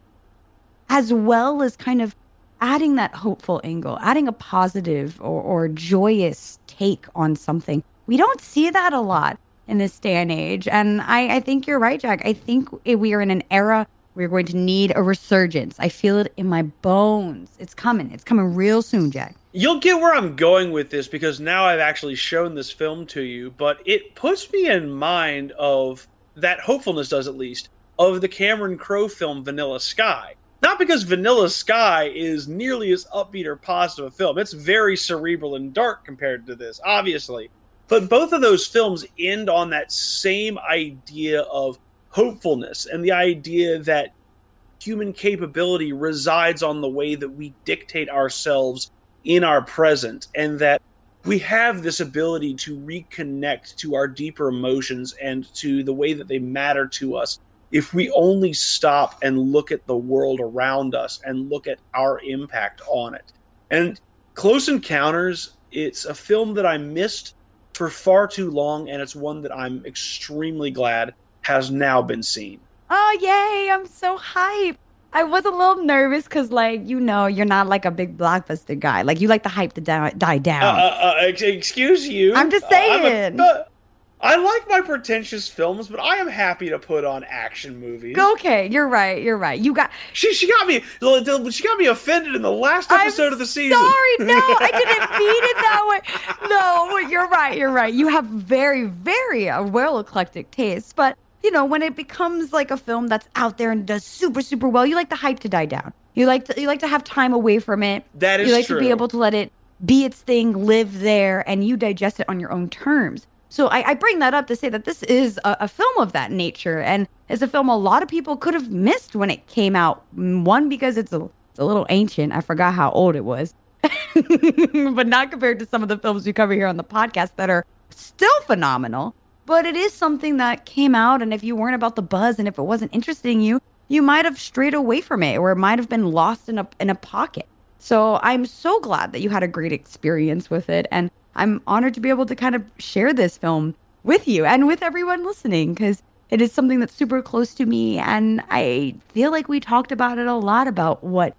as well as kind of adding that hopeful angle, adding a positive or, or joyous take on something. We don't see that a lot in this day and age. And I, I think you're right, Jack. I think we are in an era we're going to need a resurgence. I feel it in my bones. It's coming. It's coming real soon, Jack. You'll get where I'm going with this because now I've actually shown this film to you, but it puts me in mind of that hopefulness does at least of the Cameron Crowe film Vanilla Sky. Not because Vanilla Sky is nearly as upbeat or positive a film. It's very cerebral and dark compared to this, obviously. But both of those films end on that same idea of hopefulness and the idea that human capability resides on the way that we dictate ourselves in our present and that we have this ability to reconnect to our deeper emotions and to the way that they matter to us if we only stop and look at the world around us and look at our impact on it. And Close Encounters, it's a film that I missed for far too long, and it's one that I'm extremely glad has now been seen. Oh, yay. I'm so hyped. I was a little nervous because, like, you know, you're not like a big blockbuster guy. Like, you like the hype to die, die down. Uh, uh, uh, excuse you. I'm just saying. A, I like my pretentious films, but I am happy to put on action movies. Okay, you're right. You're right. You got she. She got me. She got me offended in the last episode I'm of the season. Sorry, no, I didn't mean it that way. No, you're right. You're right. You have very, very uh, well eclectic taste, but you know, when it becomes like a film that's out there and does super, super well, you like the hype to die down. You like to you like to have time away from it. That is You like true. to be able to let it be its thing, live there, and you digest it on your own terms. So I, I bring that up to say that this is a, a film of that nature and it's a film a lot of people could have missed when it came out. One, because it's a, it's a little ancient. I forgot how old it was. but not compared to some of the films we cover here on the podcast that are still phenomenal. But it is something that came out, and if you weren't about the buzz and if it wasn't interesting you, you might have strayed away from it, or it might have been lost in a in a pocket. So I'm so glad that you had a great experience with it, and I'm honored to be able to kind of share this film with you and with everyone listening because it is something that's super close to me, and I feel like we talked about it a lot about what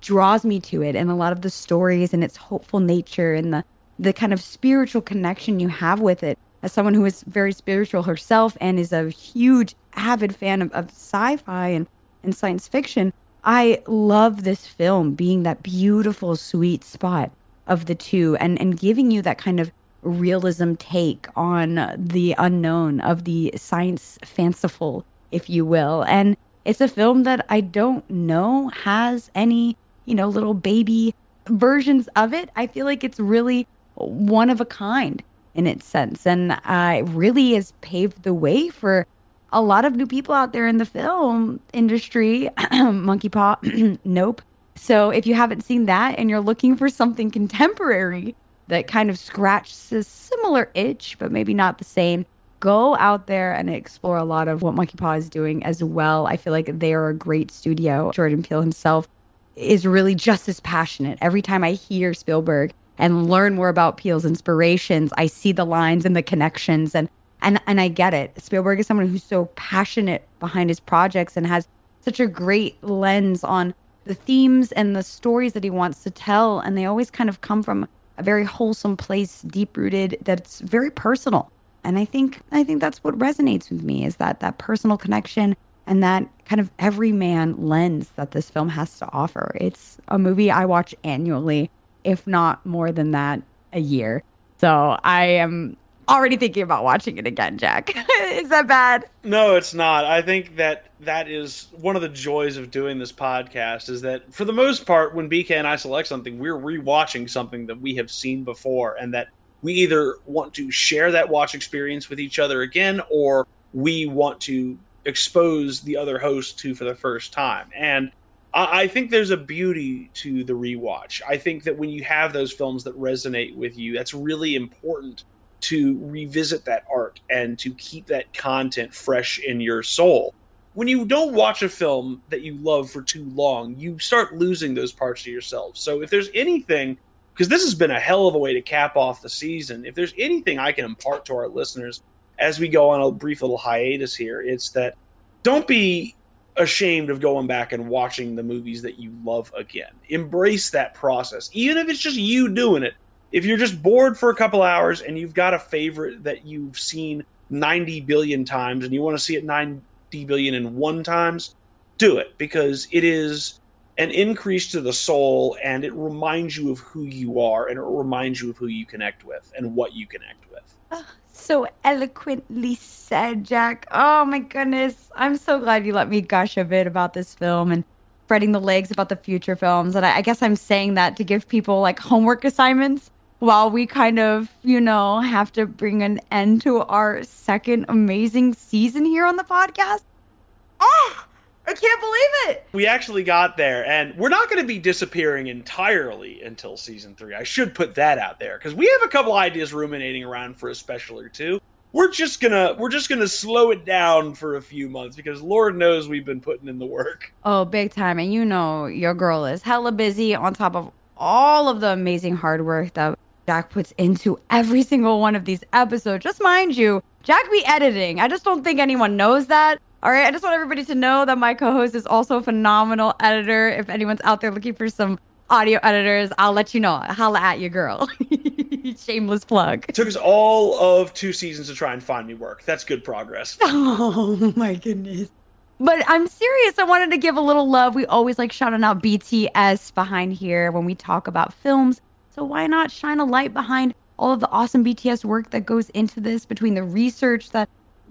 draws me to it and a lot of the stories and its hopeful nature and the the kind of spiritual connection you have with it as someone who is very spiritual herself and is a huge avid fan of, of sci-fi and, and science fiction i love this film being that beautiful sweet spot of the two and and giving you that kind of realism take on the unknown of the science fanciful if you will and it's a film that i don't know has any you know, little baby versions of it. I feel like it's really one of a kind in its sense. And uh, really has paved the way for a lot of new people out there in the film industry. Monkey Paw, nope. So if you haven't seen that and you're looking for something contemporary that kind of scratches a similar itch, but maybe not the same, go out there and explore a lot of what Monkey Paw is doing as well. I feel like they are a great studio. Jordan Peele himself is really just as passionate. Every time I hear Spielberg and learn more about Peele's inspirations, I see the lines and the connections and and and I get it. Spielberg is someone who's so passionate behind his projects and has such a great lens on the themes and the stories that he wants to tell and they always kind of come from a very wholesome place, deep rooted that's very personal. And I think I think that's what resonates with me is that that personal connection and that kind of everyman lens that this film has to offer. It's a movie I watch annually, if not more than that a year. So I am already thinking about watching it again, Jack. is that bad? No, it's not. I think that that is one of the joys of doing this podcast is that for the most part when BK and I select something, we're rewatching something that we have seen before and that we either want to share that watch experience with each other again or we want to expose the other host to for the first time. And I, think there's a beauty to the rewatch. I think that when you have those films that resonate with you, that's really important to revisit that art and to keep that content fresh in your soul. When you don't watch a film that you love for too long, you start losing those parts of yourself. So if there's anything, because this has been a hell of a way to cap off the season, if there's anything I can impart to our listeners, as we go on a brief little hiatus here, it's that don't be ashamed of going back and watching the movies that you love again. Embrace that process, even if it's just you doing it. If you're just bored for a couple hours and you've got a favorite that you've seen 90 billion times and you want to see it 90 billion and one times, do it because it is an increase to the soul and it reminds you of who you are and it reminds you of who you connect with and what you connect with. So eloquently said, Jack. Oh my goodness. I'm so glad you let me gush a bit about this film and spreading the legs about the future films. And I, I guess I'm saying that to give people like homework assignments while we kind of, you know, have to bring an end to our second amazing season here on the podcast. Oh, I can't believe it. We actually got there, and we're not going to be disappearing entirely until season three. I should put that out there because we have a couple ideas ruminating around for a special or two. We're just gonna we're just gonna slow it down for a few months because Lord knows we've been putting in the work. Oh, big time! And you know your girl is hella busy on top of all of the amazing hard work that Jack puts into every single one of these episodes. Just mind you, Jack be editing. I just don't think anyone knows that. All right, I just want everybody to know that my co-host is also a phenomenal editor. If anyone's out there looking for some audio editors, I'll let you know. Holla at your girl. Shameless plug. It took us all of two seasons to try and find me work. That's good progress. Oh my goodness. But I'm serious. I wanted to give a little love. We always like shouting out BTS behind here when we talk about films. So why not shine a light behind all of the awesome BTS work that goes into this between the research that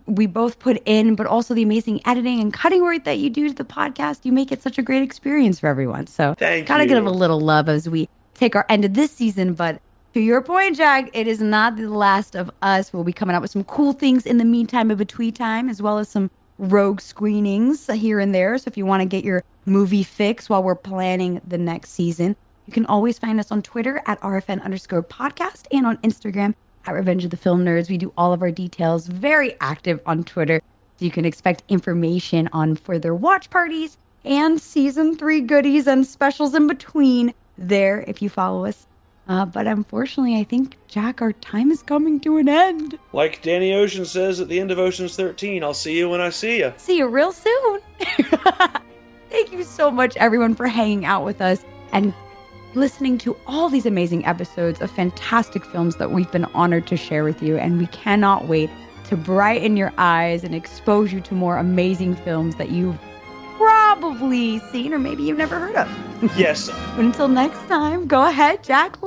we both put in, but also the amazing editing and cutting work that you do to the podcast. You make it such a great experience for everyone. So Thank gotta you. give a little love as we take our end of this season, but to your point, Jack, it is not the last of us. We'll be coming out with some cool things in the meantime, in between time, as well as some rogue screenings here and there. So if you want to get your movie fix while we're planning the next season, you can always find us on Twitter at RFN underscore podcast and on Instagram at Revenge of the Film Nerds. We do all of our details very active on Twitter. So you can expect information on further watch parties and season three goodies and specials in between there if you follow us. Uh, but unfortunately, I think, Jack, our time is coming to an end. Like Danny Ocean says at the end of Ocean's 13, I'll see you when I see you. See you real soon. Thank you so much, everyone, for hanging out with us and listening to all these amazing episodes of fantastic films that we've been honored to share with you. And we cannot wait to brighten your eyes and expose you to more amazing films that you've probably seen or maybe you've never heard of. Yes. until next time, go ahead, Jack.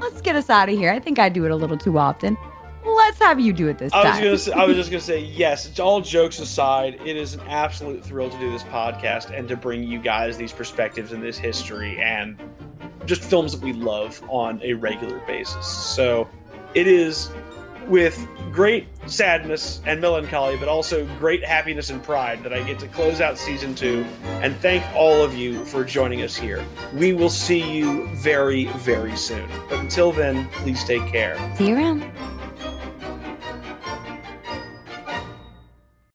Let's get us out of here. I think I do it a little too often. Let's have you do it this I was time. gonna say, I was just gonna say yes. It's all jokes aside. It is an absolute thrill to do this podcast and to bring you guys these perspectives and this history and just films that we love on a regular basis. So it is with great sadness and melancholy, but also great happiness and pride that I get to close out season two and thank all of you for joining us here. We will see you very, very soon. But until then, please take care. See you around.